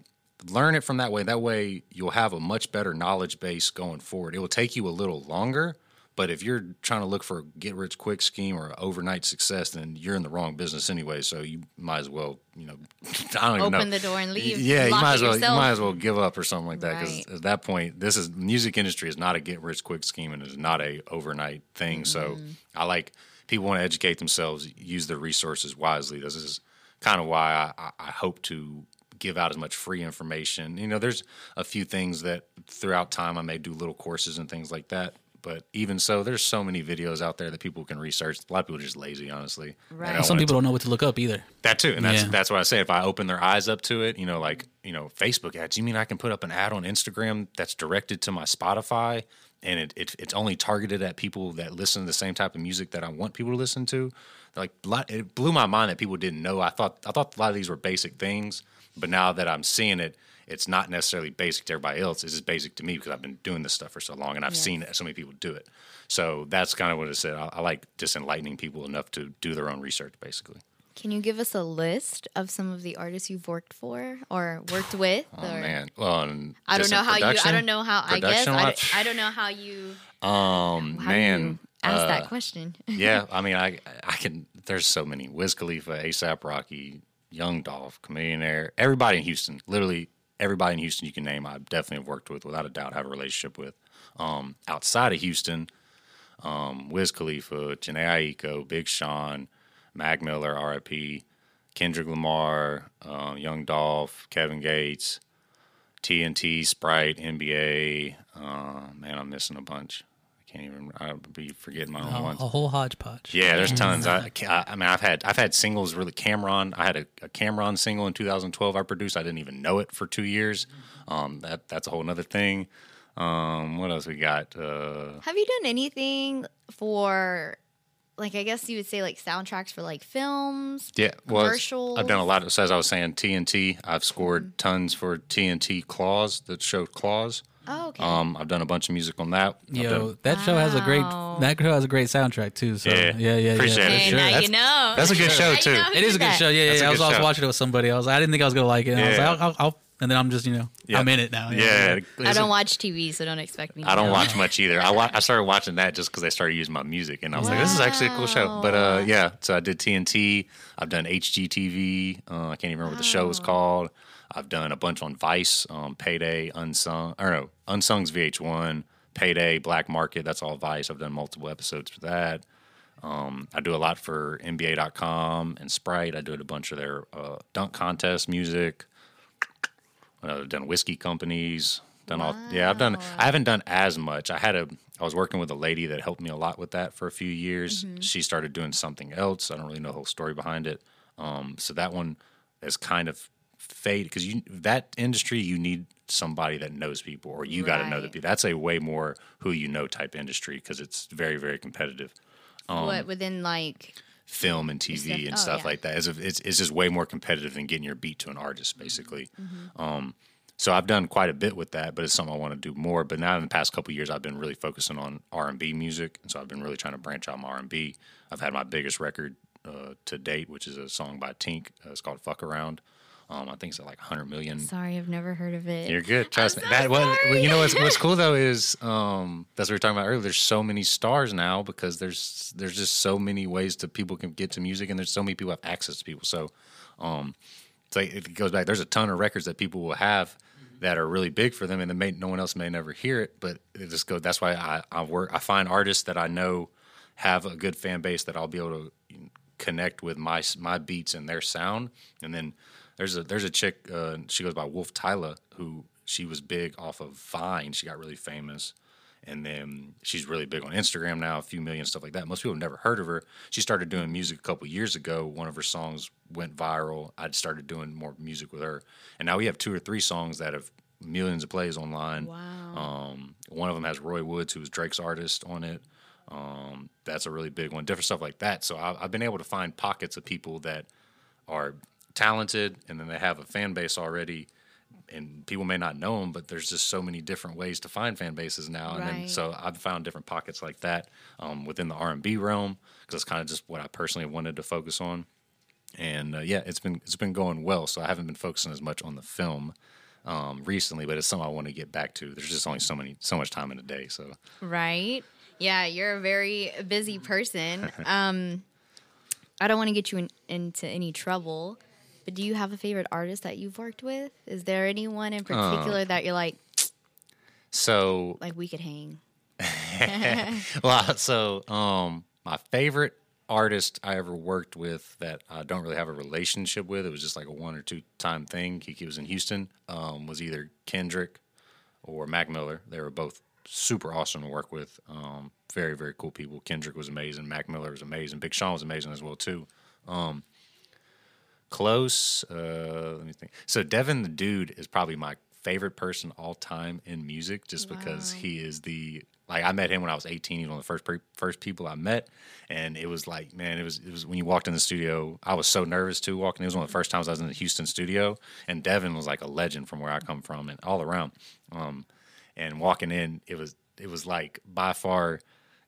S3: Learn it from that way. That way you'll have a much better knowledge base going forward. It will take you a little longer, but if you're trying to look for a get rich quick scheme or overnight success, then you're in the wrong business anyway. So you might as well, you know, I don't even know.
S2: Open the door and leave.
S3: Yeah, you might as well.
S2: yourself.
S3: You might as well give up or something like that because
S2: Right.
S3: at that point, this is music industry is not a get rich quick scheme and is not a overnight thing. So
S2: Mm-hmm.
S3: I like people want to educate themselves, use their resources wisely. This is kind of why I, I hope to give out as much free information. You know, there's a few things that throughout time I may do little courses and things like that. But even so, there's so many videos out there that people can research. A lot of people are just lazy, honestly.
S2: Right.
S6: Some people don't know what to look up either.
S3: that too, and that's
S6: Yeah.
S3: that's what I say. If I open their eyes up to it, you know, like you know, Facebook ads. You mean I can put up an ad on Instagram that's directed to my Spotify, and it, it it's only targeted at people that listen to the same type of music that I want people to listen to. Like it blew my mind that people didn't know. I thought I thought a lot of these were basic things, but now that I'm seeing it, it's not necessarily basic to everybody else. It's just basic to me because I've been doing this stuff for so long, and I've
S2: Yes.
S3: seen so many people do it. So that's kind of what I said. I, I like just enlightening people enough to do their own research, basically.
S2: Can you give us a list of some of the artists you've worked for or worked with?
S3: Oh
S2: or,
S3: man, well, and
S2: I don't know how you. I don't know how. I guess
S3: production
S2: I, don't- I don't know how you.
S3: Um,
S2: How
S3: man,
S2: you ask
S3: uh,
S2: that question.
S3: yeah, I mean, I I can. There's so many: Wiz Khalifa, ASAP Rocky, Young Dolph, Chamillionaire, everybody in Houston. Literally everybody in Houston you can name. I definitely have worked with, without a doubt, have a relationship with. Um, outside of Houston, um, Wiz Khalifa, Jhené Aiko, Big Sean, Mac Miller, R.I.P., Kendrick Lamar, um, Young Dolph, Kevin Gates, TNT, Sprite, NBA. Uh, man, I'm missing a bunch. I can't even. I'll be forgetting my own
S6: A,
S3: ones.
S6: a whole hodgepodge.
S3: Yeah, there's tons. I, I I mean, I've had I've had singles really. Cameron, I had a, a Cameron single in 2012. I produced. I didn't even know it for two years. Um, that that's a whole other thing. Um, what else we got? Uh,
S2: Have you done anything for, like, I guess you would say like soundtracks for like films?
S3: yeah, well,
S2: Commercials?
S3: I've done a lot. Of, so as I was saying, TNT. I've scored tons for TNT Claws, the show Claws.
S2: Oh, okay.
S3: Um, I've done a bunch of music on that. I've
S6: Yo,
S3: done-
S6: that show has a great
S2: Wow.
S6: that show has a great soundtrack too. So
S3: Yeah.
S6: yeah, yeah, yeah.
S3: Appreciate
S6: yeah,
S3: it.
S2: hey,
S6: sure.
S2: now
S3: That's-
S2: you know.
S3: that's a good show
S2: Now you
S3: too.
S2: know who
S6: It is
S2: did
S6: a good
S2: that.
S6: show. Yeah,
S3: That's
S6: yeah.
S3: a
S6: I was,
S3: good
S6: I was
S3: show.
S6: watching it with somebody. I was like, I didn't think I was gonna like it. And I was
S3: Yeah.
S6: like, I'll, I'll, I'll, and then I'm just, you know,
S3: Yeah.
S6: I'm in it now.
S3: yeah,
S2: I don't watch TV, so don't expect me. To
S3: I don't
S2: know.
S3: watch much either. I wa- I started watching that just because I started using my music, and I was like, "This is actually a cool show." But uh, yeah, so I did TNT. I've done HGTV. Uh, I can't even remember what the show was called. I've done a bunch on Vice, um, Payday, Unsung, or no, Unsung's VH1, Payday, Black Market. That's all Vice. I've done multiple episodes for that. Um, I do a lot for NBA.com and Sprite. I did a bunch of their uh, dunk contest music. I've done whiskey companies. Done all. Yeah, I've done. I haven't done as much. I had a. I was working with a lady that helped me a lot with that for a few years. She started doing something else. I don't really know the whole story behind it. Um, so that one is kind of fade because you that industry you need somebody that knows people or you got to know the people. That's a way more who you know type industry because it's very very competitive
S2: what within like
S3: film and TV
S2: stuff-
S3: and
S2: oh,
S3: stuff
S2: yeah.
S3: like that. It's, it's, it's just way more competitive than getting your beat to an artist, basically.
S2: Mm-hmm.
S3: Um, so I've done quite a bit with that, but it's something I want to do more. But now in the past couple years, I've been really focusing on R and B music, and so I've been really trying to branch out my R and B. I've had my biggest record uh, to date, which is a song by Tink. Uh, it's called "Fuck Around." Um, I think it's like 100 million
S2: sorry, I've never heard of it.
S3: you're good. Trust
S2: I'm
S3: me.
S2: so
S3: That what
S2: sorry.
S3: you know what's what's cool though is um that's what we were talking about earlier. There's so many stars now because there's there's just so many ways to people can get to music and there's so many people have access to people. So um it's like it goes back. There's a ton of records that people will have that are really big for them and then may, no one else may never hear it. But it just go that's why I, I work I find artists that I know have a good fan base that I'll be able to connect with my my beats and their sound. And then there's a there's a chick uh, she goes by Wolftyla who she was big off of Vine. She got really famous. And then she's really big on Instagram now, a few million stuff like that. Most people have never heard of her. She started doing music a couple years ago. One of her songs went viral. I started doing more music with her, and now we have two or three songs that have millions of plays online.
S2: Wow.
S3: Um, one of them has Roy Woods, who was Drake's artist, on it. Um, that's a really big one. Different stuff like that. So I, I've been able to find pockets of people that are talented, and then they have a fan base already. And people may not know them, but there's just so many different ways to find fan bases now. And then so I've found different pockets like that um, within the R and B realm because it's kind of just what I personally wanted to focus on. And uh, yeah, it's been it's been going well. So I haven't been focusing as much on the film um, recently, but it's something I want to get back to. There's just only so many so much time in a day. So
S2: Right? Yeah, you're a very busy person. Um, I don't want to get you in, into any trouble, but do you have a favorite artist that you've worked with? Is there anyone in particular that you're like,
S3: so
S2: like we could hang?
S3: well, so um, my favorite artist I ever worked with that I don't really have a relationship with, it was just like a one or two time thing. He, he was in Houston, um, was either Kendrick or Mac Miller. They were both super awesome to work with. Um, very, very cool people. Kendrick was amazing. Mac Miller was amazing. Big Sean was amazing as well, too. Um, close. Uh, let me think. So Devin the Dude is probably my favorite person all time in music, just because he is the like I met him when I was 18. He was one of the first first people I met, and it was like man, it was it was when you walked in the studio. I was so nervous too walking. It was one of the first times I was in the Houston studio, and Devin was like a legend from where I come from and all around. Um, and walking in, it was it was like by far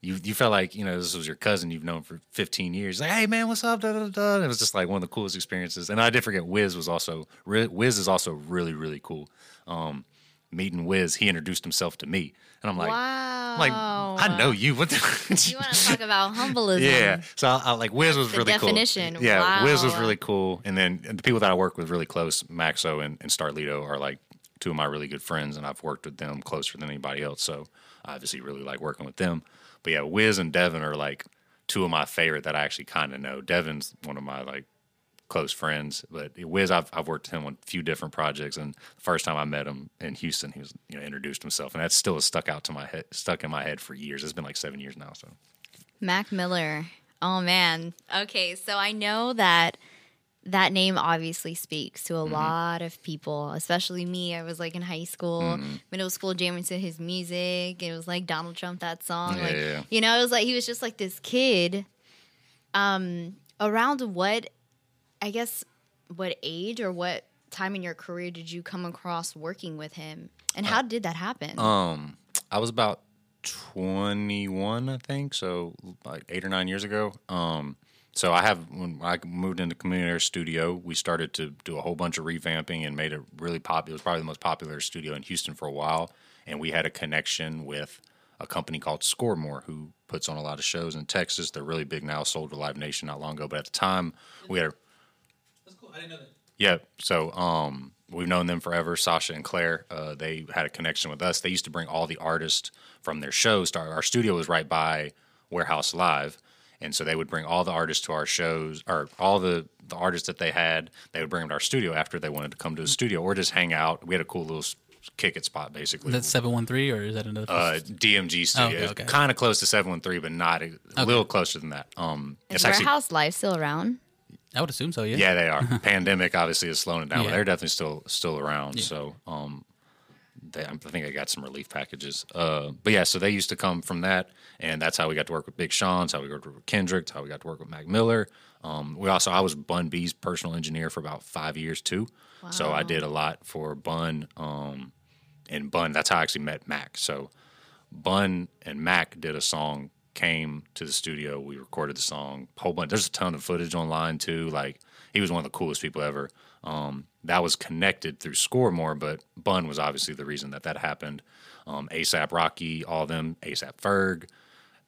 S3: you you felt like you know this was your cousin you've known for 15 years. Like, hey man, what's up? Da, da, da. It was just like one of the coolest experiences. And I did forget Wiz was also Wiz is also really really cool. Um, meeting Wiz, he introduced himself to me, and I'm like,
S2: wow.
S3: I'm like I know you. What the?
S2: You want to talk about humbleism?
S3: Yeah. So I, I like Wiz was
S2: the
S3: really
S2: definition.
S3: cool. Yeah, Wiz was really cool. And then the people that I work with really close, Maxo and, and Starlito, are like two of my really good friends, and I've worked with them closer than anybody else. So I obviously really like working with them. But yeah, Wiz and Devin are like two of my favorite that I actually kind of know. Devin's one of my like close friends, but Wiz, I've, I've worked with him on a few different projects. And the first time I met him in Houston, he was you know introduced himself, and that still has stuck out to my head, stuck in my head for years. It's been like seven years now. So
S2: Mac Miller. Oh man. Okay, so I know that that name obviously speaks to a
S3: Mm-hmm.
S2: lot of people, especially me. I was like in high school,
S3: Mm-hmm.
S2: middle school, jamming to his music. It was like Donald Trump that song.
S3: Yeah,
S2: like
S3: yeah.
S2: you know, it was like he was just like this kid. Um, around what, I guess, what age or what time in your career did you come across working with him, and how did that happen?
S3: Um, I was about 21, I think, so like eight or nine years ago. Um, so I have when I moved into Community Air Studio, we started to do a whole bunch of revamping and made it really popular. It was probably the most popular studio in Houston for a while, and we had a connection with a company called Scoremore who puts on a lot of shows in Texas. They're really big now, sold to Live Nation not long ago, but at the time we had a
S6: That's cool. I didn't know that.
S3: yeah. So um, we've known them forever. Sasha and Claire, uh, they had a connection with us. They used to bring all the artists from their shows. Our, our studio was right by Warehouse Live, and so they would bring all the artists to our shows, or all the the artists that they had. They would bring them to our studio after they wanted to come to the studio or just hang out. We had a cool little kick it spot basically.
S6: That's seven one three, or is that another?
S3: uh, DMG studio,
S6: okay, okay.
S3: kind of close to seven one three, but not a, a little closer than that. Um,
S2: Is
S3: it's actually
S2: Warehouse Live still around?
S6: I would assume so. Yeah.
S3: yeah, they are. Pandemic obviously is slowing it down, but they're definitely still still around. So, um, they, I think I got some relief packages. Uh, but yeah, so they used to come from that, and that's how we got to work with Big Sean. That's how we worked with Kendrick. That's how we got to work with Mac Miller. Um, we also I was Bun B's personal engineer for about five years too. So I did a lot for Bun. Um, and Bun, that's how I actually met Mac. So Bun and Mac did a song, came to the studio. We recorded the song. Whole bunch. There's a ton of footage online too. Like he was one of the coolest people ever. Um, that was connected through Scoremore, but Bun was obviously the reason that that happened. Um, ASAP Rocky, all of them, ASAP Ferg,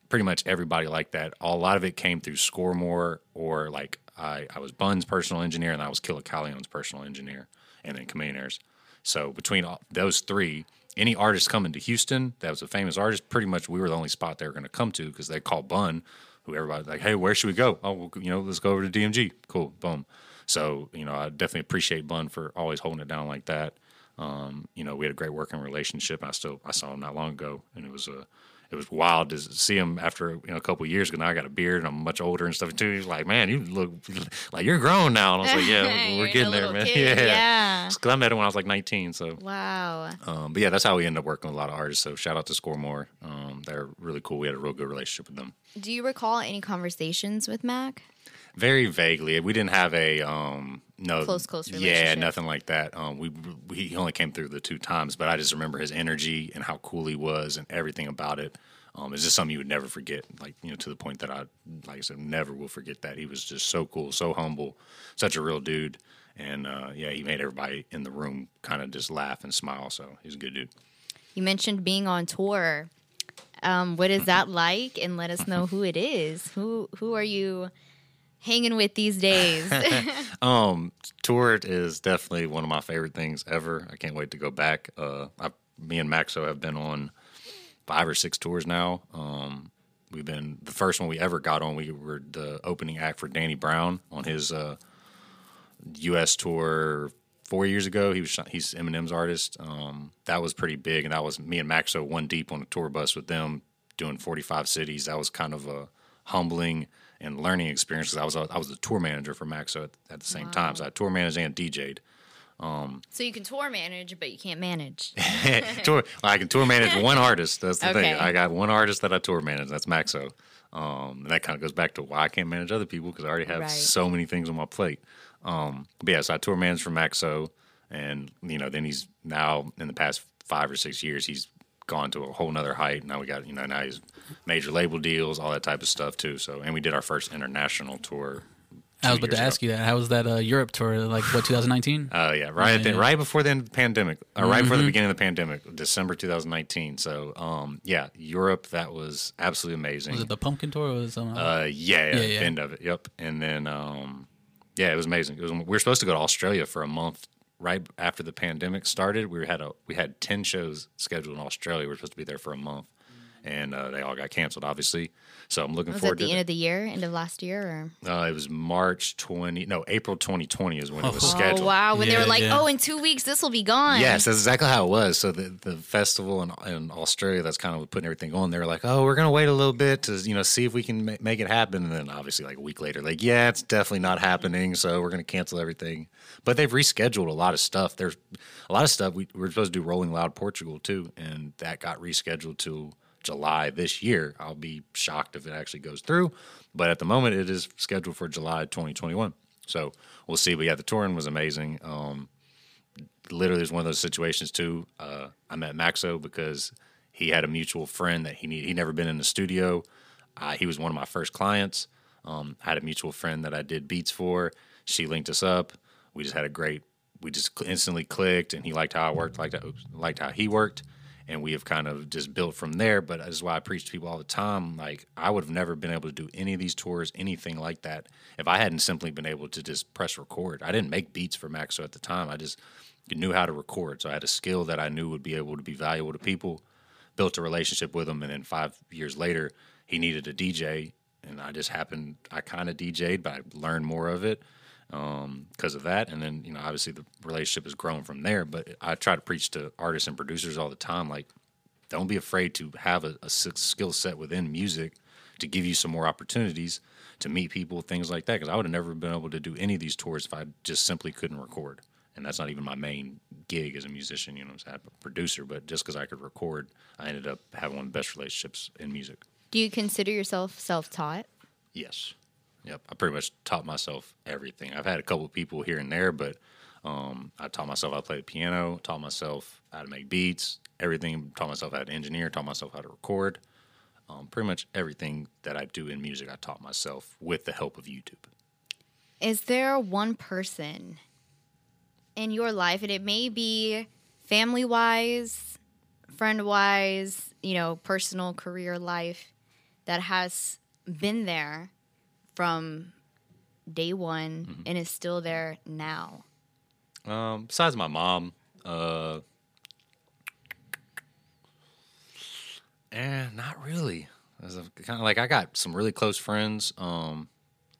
S3: pretty much everybody like that. A lot of it came through Scoremore or like I, I was Bun's personal engineer and I was Killa Kyleon's personal engineer and then Communairs. So between all, those three, any artist coming to Houston that was a famous artist, pretty much we were the only spot they were going to come to because they called Bun, who everybody like, hey, where should we go? Oh, well, you know, let's go over to DMG. Cool, boom. So you know, I definitely appreciate Bun for always holding it down like that. Um, you know, we had a great working relationship. I still I saw him not long ago, and it was a it was wild to see him after you know a couple of years. Because now I got a beard and I'm much older and stuff too. He's like, man, you look like you're grown now. And I was like, yeah, we're getting there, man.
S2: kid,
S3: yeah,
S2: yeah.
S3: Because I met him when I was like 19. So,
S2: Wow.
S3: um, but yeah, that's how we ended up working with a lot of artists. So shout out to Scoremore. Um, they're really cool. We had a real good relationship with them.
S2: Do you recall any conversations with Mac?
S3: Very vaguely. We didn't have a um no
S2: Close, close
S3: Yeah, nothing like that. Um, we, we he only came through the two times, but I just remember his energy and how cool he was and everything about it. Um, it's just something you would never forget. Like you know, to the point that I, like I said, never will forget that he was just so cool, so humble, such a real dude. And uh, yeah, he made everybody in the room kind of just laugh and smile. So he's a good dude.
S2: You mentioned being on tour. Um, what is that like? And let us know who it is. Who who are you hanging with these days?
S3: Um, tour is definitely one of my favorite things ever. I can't wait to go back. Uh, I, me and Maxo have been on five or six tours now. Um, we've been the first one we ever got on. We were the opening act for Danny Brown on his uh, U.S. tour four years ago. He was he's Eminem's artist. Um, that was pretty big, and that was me and Maxo one deep on a tour bus with them doing 45 cities. That was kind of a humbling and learning experience because I was I was the tour manager for Maxo at, at the same time. So I tour managed and DJ'd.
S2: so you can tour manage, but you can't manage.
S3: tour, I can tour manage one artist. That's the thing. I got one artist that I tour manage. That's Maxo. Um, and that kind of goes back to why I can't manage other people because I already have
S2: Right.
S3: so many things on my plate. Um, but yeah, so I tour manage for Maxo, and you know, then he's now in the past five or six years, he's gone to a whole nother height. Now we got you know now he's major label deals, all that type of stuff too. So and we did our first international tour.
S6: I was about to
S3: years
S6: ask you that. How was that uh, Europe tour? Like what 2019?
S3: Oh yeah, right at the,
S6: Yeah.
S3: right before the pandemic, or right before the
S6: Mhm.
S3: beginning of the pandemic, December 2019. So um yeah, Europe that was absolutely amazing.
S6: was it the Punken tour? Or was it some,
S3: Uh, yeah,
S6: Yeah,
S3: yeah,
S6: yeah.
S3: end of it. Yep. And then, um, yeah, it was amazing. It was. We were supposed to go to Australia for a month right after the pandemic started. We had a we had ten shows scheduled in Australia. We were supposed to be there for a month, and uh, they all got canceled, obviously. So I'm looking
S2: Was that
S3: forward
S2: the
S3: to
S2: end
S3: that.
S2: of the year, end of last year, or?
S3: uh, it was March 20, no, April 2020 is when it was
S6: Oh.
S3: scheduled.
S2: Oh wow! When they were like,
S6: yeah.
S2: "Oh, in two weeks this will be gone."
S3: Yes, that's exactly how it was. So the the festival in, in Australia that's kind of putting everything on. They were like, "Oh, we're gonna wait a little bit to you know see if we can ma- make it happen." And then obviously like a week later, like, "Yeah, it's definitely not happening." So we're gonna cancel everything. But they've rescheduled a lot of stuff. There's a lot of stuff we, we were supposed to do Rolling Loud Portugal too, and that got rescheduled to July this year. I'll be shocked if it actually goes through. But at the moment, it is scheduled for July 2021. So we'll see. But yeah, the touring was amazing. Um, literally was one of those situations too. Uh, I met Maxo because he had a mutual friend that he need, he never been in the studio. Uh, he was one of my first clients. Um, I had a mutual friend that I did beats for. She linked us up. We just had a great. We just instantly clicked, and he liked how I worked, liked oops, liked how he worked, and we have kind of just built from there. But that's why I preach to people all the time. Like I would have never been able to do any of these tours, anything like that, if I hadn't simply been able to just press record. I didn't make beats for Maxo at the time. I just knew how to record. So I had a skill that I knew would be able to be valuable to people. Built a relationship with him, and then five years later, he needed a DJ, and I just happened. I kind of DJ'd, but I learned more of it Um, because of that. And then you know, obviously, the relationship has grown from there. But I try to preach to artists and producers all the time, like, don't be afraid to have a skill set within music to give you some more opportunities to meet people, things like that. Because I would have never been able to do any of these tours if I just simply couldn't record. And that's not even my main gig as a musician. You know, I'm a producer, but just because I could record, I ended up having one of the best relationships in music.
S2: Do you consider yourself self-taught?
S3: Yes. Yep. I pretty much taught myself everything. I've had a couple people here and there, but um, I taught myself how to play the piano, taught myself how to make beats, everything, taught myself how to engineer, taught myself how to record. Um, pretty much everything that I do in music, I taught myself with the help of YouTube.
S2: Is there one person in your life, and it may be family wise, friend wise, you know, personal career life, that has been there from day one and is still there now?
S3: Um, besides my mom, uh, eh, not really. Kind of like I got some really close friends, um,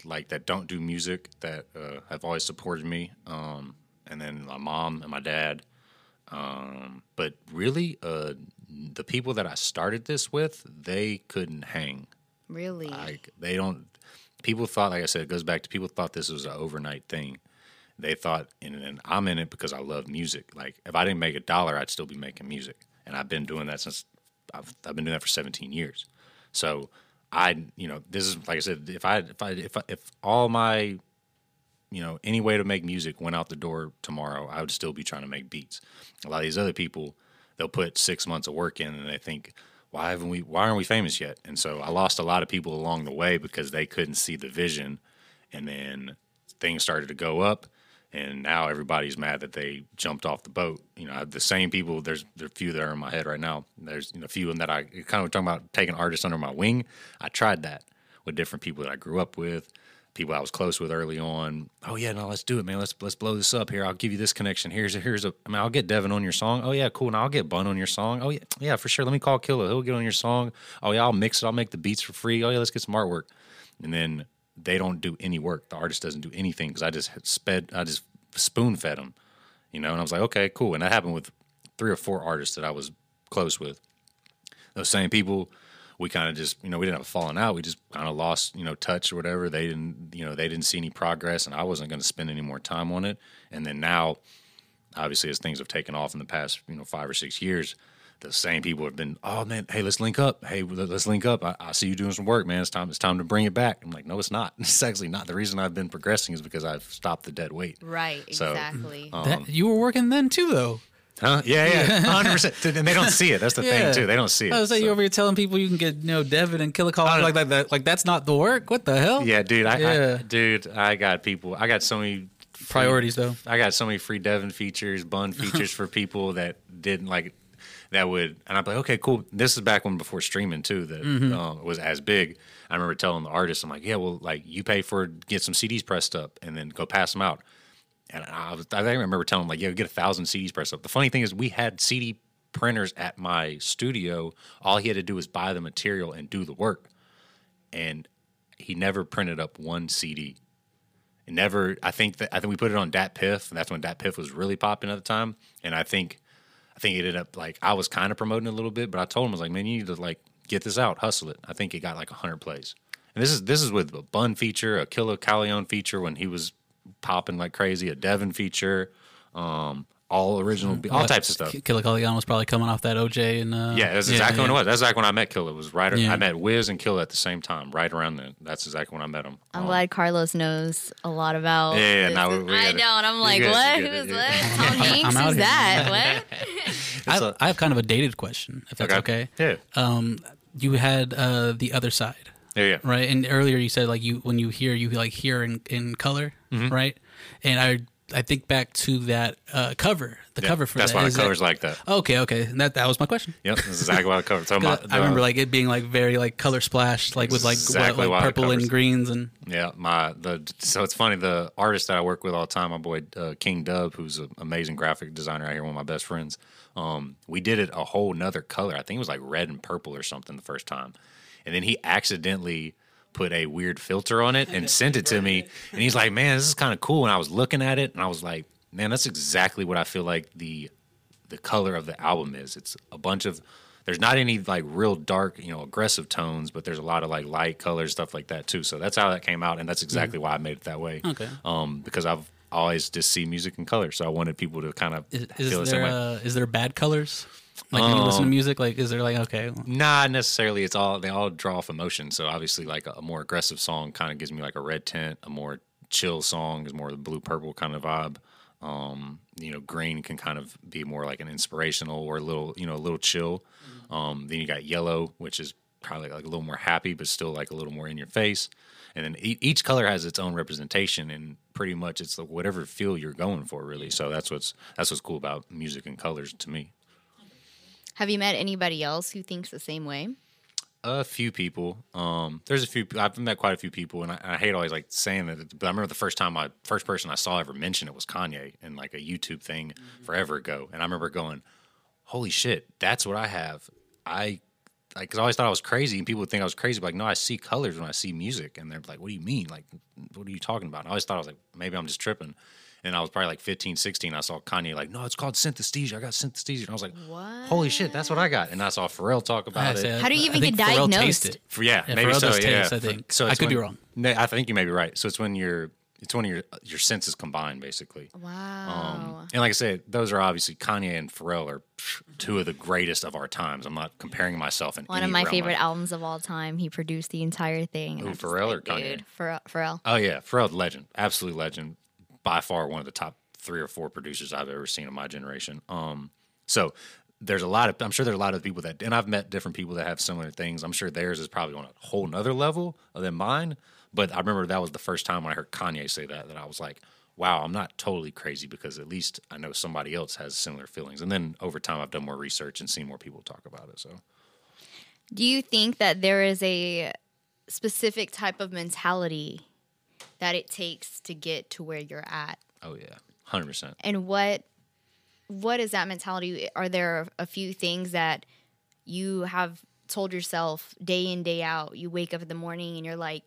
S3: like that don't do music that uh, have always supported me, um, and then my mom and my dad. Um, but really, uh, the people that I started this with, they couldn't hang.
S2: Really?
S3: Like they don't. People thought, like I said, it goes back to people thought this was an overnight thing. They thought, and, and I'm in it because I love music. Like if I didn't make a dollar, I'd still be making music, and I've been doing that since I've, I've been doing that for 17 years. So I, you know, this is like I said, if I if I if I, if all my you know, any way to make music went out the door tomorrow, I would still be trying to make beats. A lot of these other people, they'll put six months of work in and they think, why haven't we why aren't we famous yet? And so I lost a lot of people along the way because they couldn't see the vision and then things started to go up and now everybody's mad that they jumped off the boat. You know, the same people. There's there are a few that are in my head right now. There's you know, a few that I kind of talking about taking artists under my wing. I tried that with different people that I grew up with, people I was close with early on. Oh yeah, no, let's do it, man. Let's let's blow this up here. I'll give you this connection. Here's a, here's a. I mean, I'll get Devin on your song. Oh yeah, cool. And I'll get Bun on your song. Oh yeah, yeah, for sure. Let me call Killa. He'll get on your song. Oh yeah, I'll mix it. I'll make the beats for free. Oh yeah, let's get some artwork. And then they don't do any work. The artist doesn't do anything because I just sped. I just spoon fed them, you know. And I was like, okay, cool. And that happened with three or four artists that I was close with. Those same people, we kind of just, you know, we didn't have a falling out. We just kind of lost, you know, touch or whatever. They didn't, you know, they didn't see any progress, and I wasn't going to spend any more time on it. And then now, obviously, as things have taken off in the past, you know, five or six years, the same people have been, oh man, hey, let's link up. Hey, let's link up. I, I see you doing some work, man. It's time. It's time to bring it back. I'm like, no, it's not. It's actually not. The reason I've been progressing is because I've stopped the dead weight.
S2: Right,
S3: So,
S2: exactly.
S3: um,
S6: That, you were working then too, though.
S3: Huh? Yeah, yeah, hundred percent. And they don't see it. That's the thing too. They don't see it.
S6: I was like,
S3: so.
S6: you over here telling people you can get you know Devin and Kill a Call like that, that. Like that's not the work. What the hell?
S3: Yeah, dude. I,
S6: Yeah.
S3: I dude, I got people. I got so many free-
S6: Priorities, though.
S3: I got so many free Devin features, bun features for people that didn't like that would, and I'm like, okay, cool. This is back when before streaming too that
S6: Mm-hmm.
S3: um, was as big. I remember telling the artist, I'm like, yeah, well, like you pay for get some CDs pressed up and then go pass them out. And I, was, I remember telling him like, yeah, get a thousand CDs pressed up. The funny thing is, we had CD printers at my studio. All he had to do was buy the material and do the work, and he never printed up one CD. It never. I think that I think we put it on DatPiff, and that's when DatPiff was really popping at the time. And I think, I think it ended up like I was kind of promoting it a little bit, but I told him I was like, man, you need to like get this out, hustle it. I think it got like hundred plays. And this is this is with a Bun feature, a Killa Kyleon feature when he was popping like crazy, a Devin feature, um, all original, be- all types of stuff.
S6: Killa Kyleon was probably coming off that OJ and uh,
S3: Yeah, that's exactly when it was. That's like when I met Killa. It was right.
S6: Yeah.
S3: I met Wiz and Killer at the same time, right around then. That's exactly when I met him.
S2: I'm
S3: Um,
S2: glad Carlos knows a lot about.
S3: Yeah, yeah,
S2: this.
S3: now we- we
S2: I
S3: gotta-
S2: don't. I'm like,
S3: guys
S2: what? Who's
S3: yeah.
S2: what? Tom Hanks?
S6: out
S2: Who's
S6: here.
S2: that? What?
S6: I, I have kind of a dated question, if that's okay.
S3: Yeah.
S6: Um, you had uh, the other side,
S3: Yeah, yeah.
S6: right? And earlier you said like you when you hear you like hear in, in color,
S3: Mm-hmm.
S6: right? And I I think back to that uh, cover, the
S3: Yeah,
S6: cover for
S3: That's
S6: that.
S3: why the
S6: Is that-
S3: cover's like that.
S6: Okay, okay, and that that was my question.
S3: Yep, that's exactly why the cover. So my,
S6: I remember like it being like very like color splashed, like with like
S3: Exactly
S6: what, like purple and greens and
S3: Yeah, my the so it's funny the artist that I work with all the time, my boy uh, King Dub, who's an amazing graphic designer out here, one of my best friends. Um, we did it a whole nother color. I think it was like red and purple or something the first time, and then he accidentally put a weird filter on it and sent it to me, and he's like, "Man, this is kind of cool." And I was looking at it, and I was like, "Man, that's exactly what I feel like the the color of the album is. It's a bunch of there's not any like real dark, you know, aggressive tones, but there's a lot of like light colors, stuff like that too. So that's how that came out, and that's exactly why I made it that way.
S6: Okay.
S3: Um, because I've always just see music in color, so I wanted people to kind of
S6: is,
S3: feel the
S6: is
S3: same way.
S6: uh, is there bad colors? Like when you listen to
S3: Um,
S6: music, like is there like okay,
S3: Not necessarily. It's all they all draw off emotion. So obviously, like a, a more aggressive song kind of gives me like a red tint. A more chill song is more the blue purple kind of vibe. Um, you know, green can kind of be more like an inspirational or a little, you know, a little chill. Um, then you got yellow, which is probably like a little more happy, but still like a little more in your face. And then e- each color has its own representation, and pretty much it's like whatever feel you're going for, really. So that's what's that's what's cool about music and colors to me.
S2: Have you met anybody else who thinks the same way?
S3: A few people. Um, there's a few. I've met quite a few people, and I, I hate always like saying that. But I remember the first time I first person I saw ever mention it was Kanye in like a YouTube thing forever ago, and I remember going, "Holy shit, that's what I have." I like because I always thought I was crazy, and people would think I was crazy. But like, no, I see colors when I see music, and they're like, "What do you mean? Like, what are you talking about?" And I always thought I was like, maybe I'm just tripping. And I was probably like 15, 16. I saw Kanye like, no, it's called synesthesia. I got synesthesia. And I was like,
S2: What?
S3: holy shit, that's what I got. And I saw Pharrell talk about it.
S2: How do you
S6: I
S2: even
S6: think
S2: get
S6: Pharrell
S2: diagnosed?
S6: tasted.
S3: For, yeah,
S6: Yeah,
S3: maybe
S6: Pharrell
S3: so. yeah,
S6: taste, I
S3: For-
S6: think.
S3: So
S6: I
S3: it's
S6: could be wrong.
S3: I think you may be right. So it's when your it's when your your senses combine, basically.
S2: Wow.
S3: Um, and like I said, those are obviously Kanye and Pharrell are two of the greatest of our times. I'm not comparing myself in
S2: One
S3: any
S2: of my
S3: realm.
S2: favorite albums of all time. He produced the entire thing. and
S3: Who,
S2: I'm
S3: Pharrell or
S2: like,
S3: Kanye?
S2: Dude, Pharrell. Pharrell.
S3: Oh yeah, Pharrell, legend, absolute legend, by far one of the top three or four producers I've ever seen in my generation. Um, so there's a lot of I'm sure there's a lot of people that, and I've met different people that have similar things. I'm sure theirs is probably on a whole nother level than mine. But I remember that was the first time when I heard Kanye say that that I was like, wow, I'm not totally crazy because at least I know somebody else has similar feelings. And then over time, I've done more research and seen more people talk about it. So
S2: Do you think that there is a specific type of mentality that it takes to get to where you're at?
S3: oh yeah, hundred percent.
S2: And what what is that mentality? Are there a few things that you have told yourself day in day out? You wake up in the morning and you're like,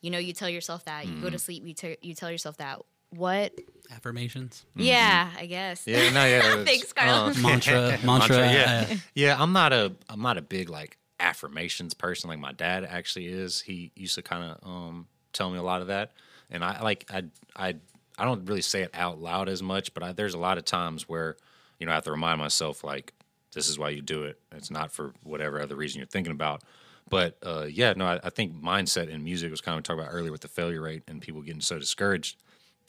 S2: you know, you tell yourself that. You
S3: Mm-hmm.
S2: go to sleep, you te- you tell yourself that. What?
S6: Affirmations,
S2: Yeah, I guess.
S3: Mm-hmm. Yeah, no, yeah. it's-
S2: Thanks, Carlos.
S6: mantra, mantra.
S3: yeah,
S6: uh,
S3: yeah. I'm not a I'm not a big like affirmations person. Like my dad actually is. He used to kind of um, tell me a lot of that, and I like I I I don't really say it out loud as much, but I, there's a lot of times where you know I have to remind myself like this is why you do it. It's not for whatever other reason you're thinking about. But uh, yeah, no, I, I think mindset in music was kind of talking about earlier with the failure rate and people getting so discouraged.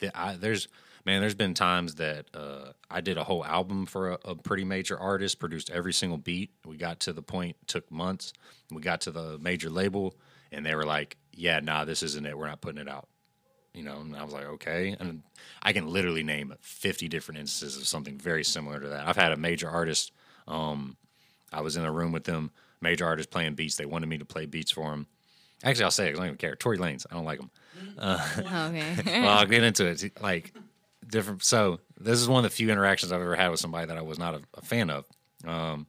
S3: That I, there's Man, there's been times that uh, I did a whole album for a, a pretty major artist, produced every single beat. We got to the point, took months. We got to the major label, and they were like, "Yeah, nah, this isn't it. We're not putting it out." You know, and I was like, "Okay." And I can literally name 50 different instances of something very similar to that. I've had a major artist. Um, I was in a room with them, major artist playing beats. They wanted me to play beats for them. Actually, I'll say it I don't even care. Tory Lanez, I don't like him.
S2: Okay.
S3: well, I'll get into it. Like different. So this is one of the few interactions I've ever had with somebody that I was not a, a fan of. Um,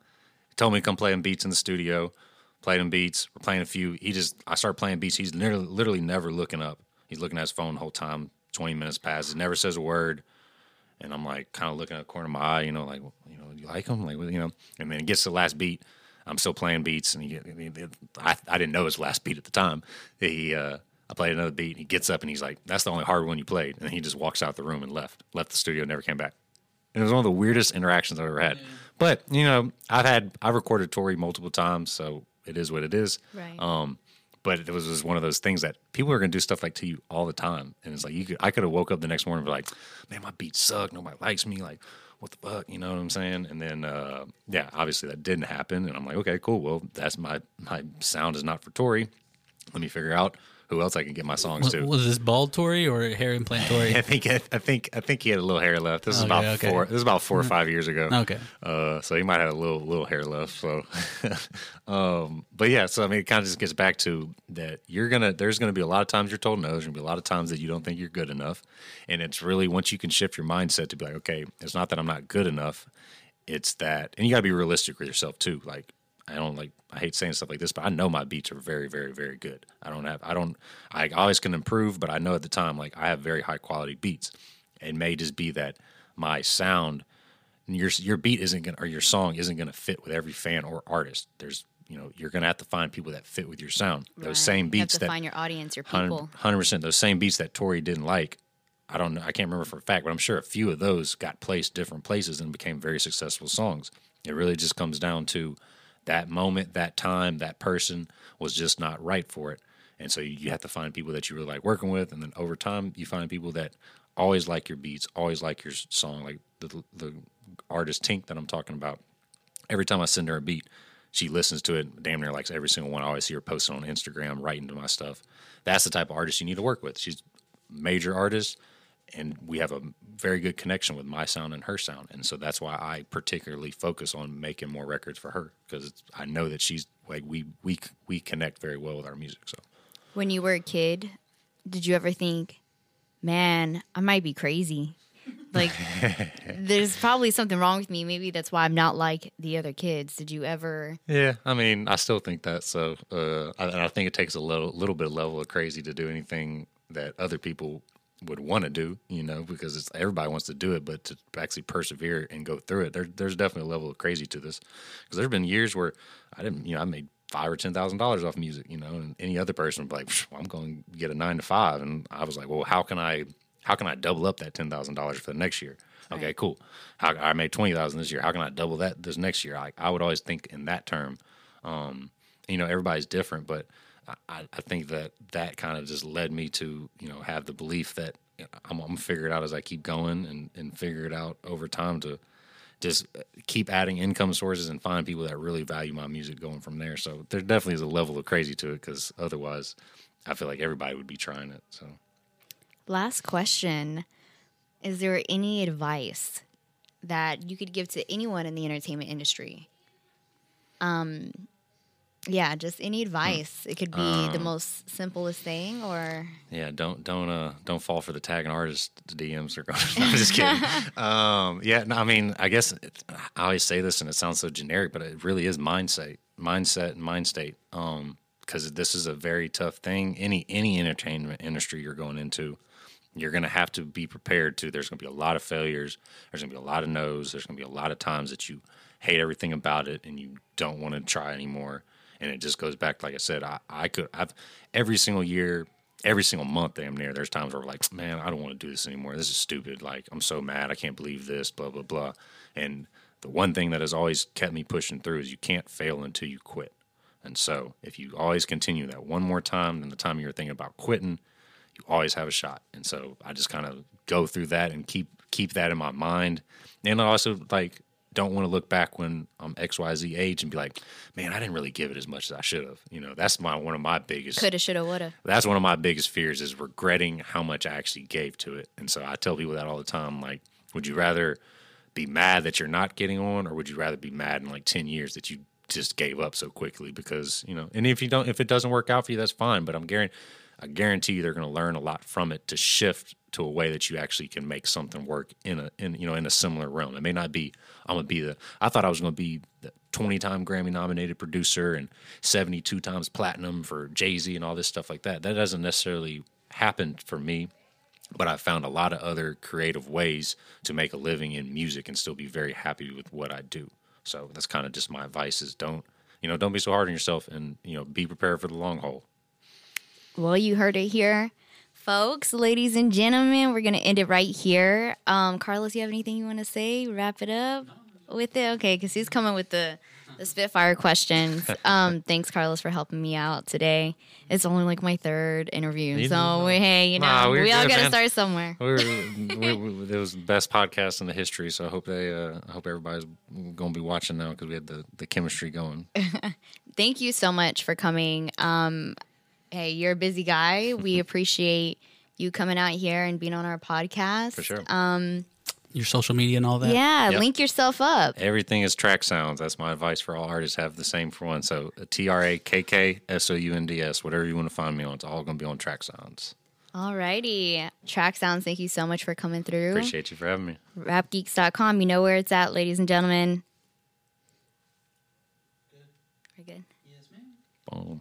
S3: told me to come play him beats in the studio. Played him beats. We're playing a few. He just I start playing beats. He's literally, literally never looking up. He's looking at his phone the whole time. Twenty minutes passes. Never says a word. And I'm like kind of looking at the corner of my eye, you know, like you know, you like him, like you know. And then it gets to the last beat. I'm still playing beats, and he, I, I didn't know his last beat at the time. He, uh, I played another beat, and he gets up and he's like, "That's the only hard one you played," and he just walks out the room and left, left the studio, never came back. And it was one of the weirdest interactions I've ever had. But you know, I've had I've recorded Tory multiple times, so it is what it is.
S2: Right.
S3: Um, but it was just one of those things that people are going to do stuff like to you all the time, and it's like you could I could have woke up the next morning and be like, man, my beats suck. Nobody likes me. Like, what the fuck? You know what I'm saying? And then uh, yeah, obviously that didn't happen, and I'm like, okay, cool. Well, that's my my sound is not for Tory. Let me figure out who else I can get my songs
S6: Was,
S3: to.
S6: was this bald Tory or hair implant Tory?
S3: I think I think I think he had a little hair left. This is about
S6: okay.
S3: four. This is about four or five years ago.
S6: Okay.
S3: Uh, so he might have a little little hair left. So, um, but yeah. So I mean, it kind of just gets back to that. You're gonna. There's gonna be a lot of times you're told no. There's gonna be a lot of times that you don't think you're good enough. And it's really once you can shift your mindset to be like, okay, it's not that I'm not good enough. It's that, and you got to be realistic with yourself too. Like I don't like. I hate saying stuff like this, but I know my beats are very, very, very good. I don't have. I don't. I always can improve, but I know at the time, like I have very high quality beats. It may just be that my sound, your your beat isn't gonna, or your song isn't gonna fit with every fan or artist. There's, you know, you're gonna have to find people that fit with your sound. Those same
S2: You have
S3: beats
S2: to
S3: that
S2: find your audience, your people.
S3: hundred percent. Those same beats that Tory didn't like. I don't know. I can't remember for a fact, but I'm sure a few of those got placed different places and became very successful songs. It really just comes down to that moment, that time, that person was just not right for it. And so you have to find people that you really like working with, and then over time you find people that always like your beats, always like your song, like the the artist Tink that I'm talking about every time I send her a beat, she listens to it. Damn near likes every single one. I always see her posting on Instagram, writing to my stuff. That's the type of artist you need to work with. She's major artist, and we have a very good connection with my sound and her sound. And so that's why I particularly focus on making more records for her because I know that she's like we we we connect very well with our music. So
S2: When you were a kid, did you ever think, man, I might be crazy? Like, there's probably something wrong with me. Maybe that's why I'm not like the other kids. Did you ever?
S3: Yeah, I mean, I still think that. So, uh, I, and I think it takes a little, little bit of level of crazy to do anything that other people would want to do. You know, because it's everybody wants to do it, but to actually persevere and go through it, there, there's definitely a level of crazy to this. Because there's been years where I didn't, you know, I made five or ten thousand dollars off music. You know, and any other person would be like, well, I'm going to get a nine to five, and I was like, well, how can I, how can I double up that ten thousand dollars for the next year? Okay, cool. How, I made twenty thousand this year. How can I double that this next year? I, I would always think in that term. Um, you know, everybody's different, but I- I, think that that kind of just led me to you know have the belief that I'm, I'm gonna figure it out as I keep going and and figure it out over time to just keep adding income sources and find people that really value my music going from there. So there definitely is a level of crazy to it because otherwise, I feel like everybody would be trying it. So.
S2: Last question. Is there any advice that you could give to anyone in the entertainment industry? Um, yeah, just any advice. It could be the most simplest thing, or
S3: Yeah, don't don't uh don't fall for the tagging artist DMs or no, I'm just kidding. um, yeah, no, I mean, I guess it, I always say this and it sounds so generic, but it really is mindset, mindset, and mind state. Um, because this is a very tough thing. Any any entertainment industry you're going into, you're going to have to be prepared to. There's going to be a lot of failures. There's going to be a lot of no's. There's going to be a lot of times that you hate everything about it and you don't want to try anymore. And it just goes back, like I said, I, I could, I've every single year, every single month, damn near, there's times where we're like, man, I don't want to do this anymore. This is stupid. Like, I'm so mad. I can't believe this, blah, blah, blah. And the one thing that has always kept me pushing through is you can't fail until you quit. And so if you always continue that one more time than the time you're thinking about quitting, you always have a shot. And so I just kind of go through that and keep keep that in my mind. And also like don't want to look back when um, I'm XYZ age and be like, man, I didn't really give it as much as I should have. You know, that's my one of my biggest
S2: Coulda, shoulda, woulda.
S3: that's one of my biggest fears is regretting how much I actually gave to it. And so I tell people that all the time. Like, would you rather be mad that you're not getting on, or would you rather be mad in like ten years that you just gave up so quickly? Because you know, and if you don't, if it doesn't work out for you, that's fine. But I'm guarantee, I guarantee you, they're going to learn a lot from it to shift to a way that you actually can make something work in a in you know in a similar realm. It may not be I'm gonna be the I thought I was gonna be the 20 time Grammy nominated producer and 72 times platinum for Jay Z and all this stuff like that. That doesn't necessarily happen for me, but I found a lot of other creative ways to make a living in music and still be very happy with what I do. So that's kind of just my advice: is don't you know don't be so hard on yourself and you know be prepared for the long haul.
S2: Well, you heard it here, folks, ladies and gentlemen. We're gonna end it right here. Um, Carlos, you have anything you want to say? Wrap it up with it, okay? Because he's coming with the the Spitfire questions. Um, thanks, Carlos, for helping me out today. It's only like my third interview,
S3: You
S2: so hey, you know,
S3: Nah, we're
S2: we all gotta
S3: man.
S2: start somewhere.
S3: we were, we, we, it was the best podcast in the history, so I hope they, uh, I hope everybody's going to be watching now because we had the, the chemistry going.
S2: Thank you so much for coming. Um, hey, you're a busy guy. We appreciate you coming out here and being on our podcast.
S3: For sure.
S2: Um,
S6: Your social media and all that.
S2: yeah,
S3: Yep.
S2: link yourself up.
S3: Everything is Trakksounds. That's my advice for all artists. Have the same for one. So T R A K K S O U N D S. Whatever you want to find me on, it's all going to be on Trakksounds.
S2: Alrighty. Trakksounds, thank you so much for coming through.
S3: Appreciate you for having me.
S2: Rapgeeks.com. You know where it's at, ladies and gentlemen. We're good. Yes, ma'am.
S3: Boom.
S2: Alrighty.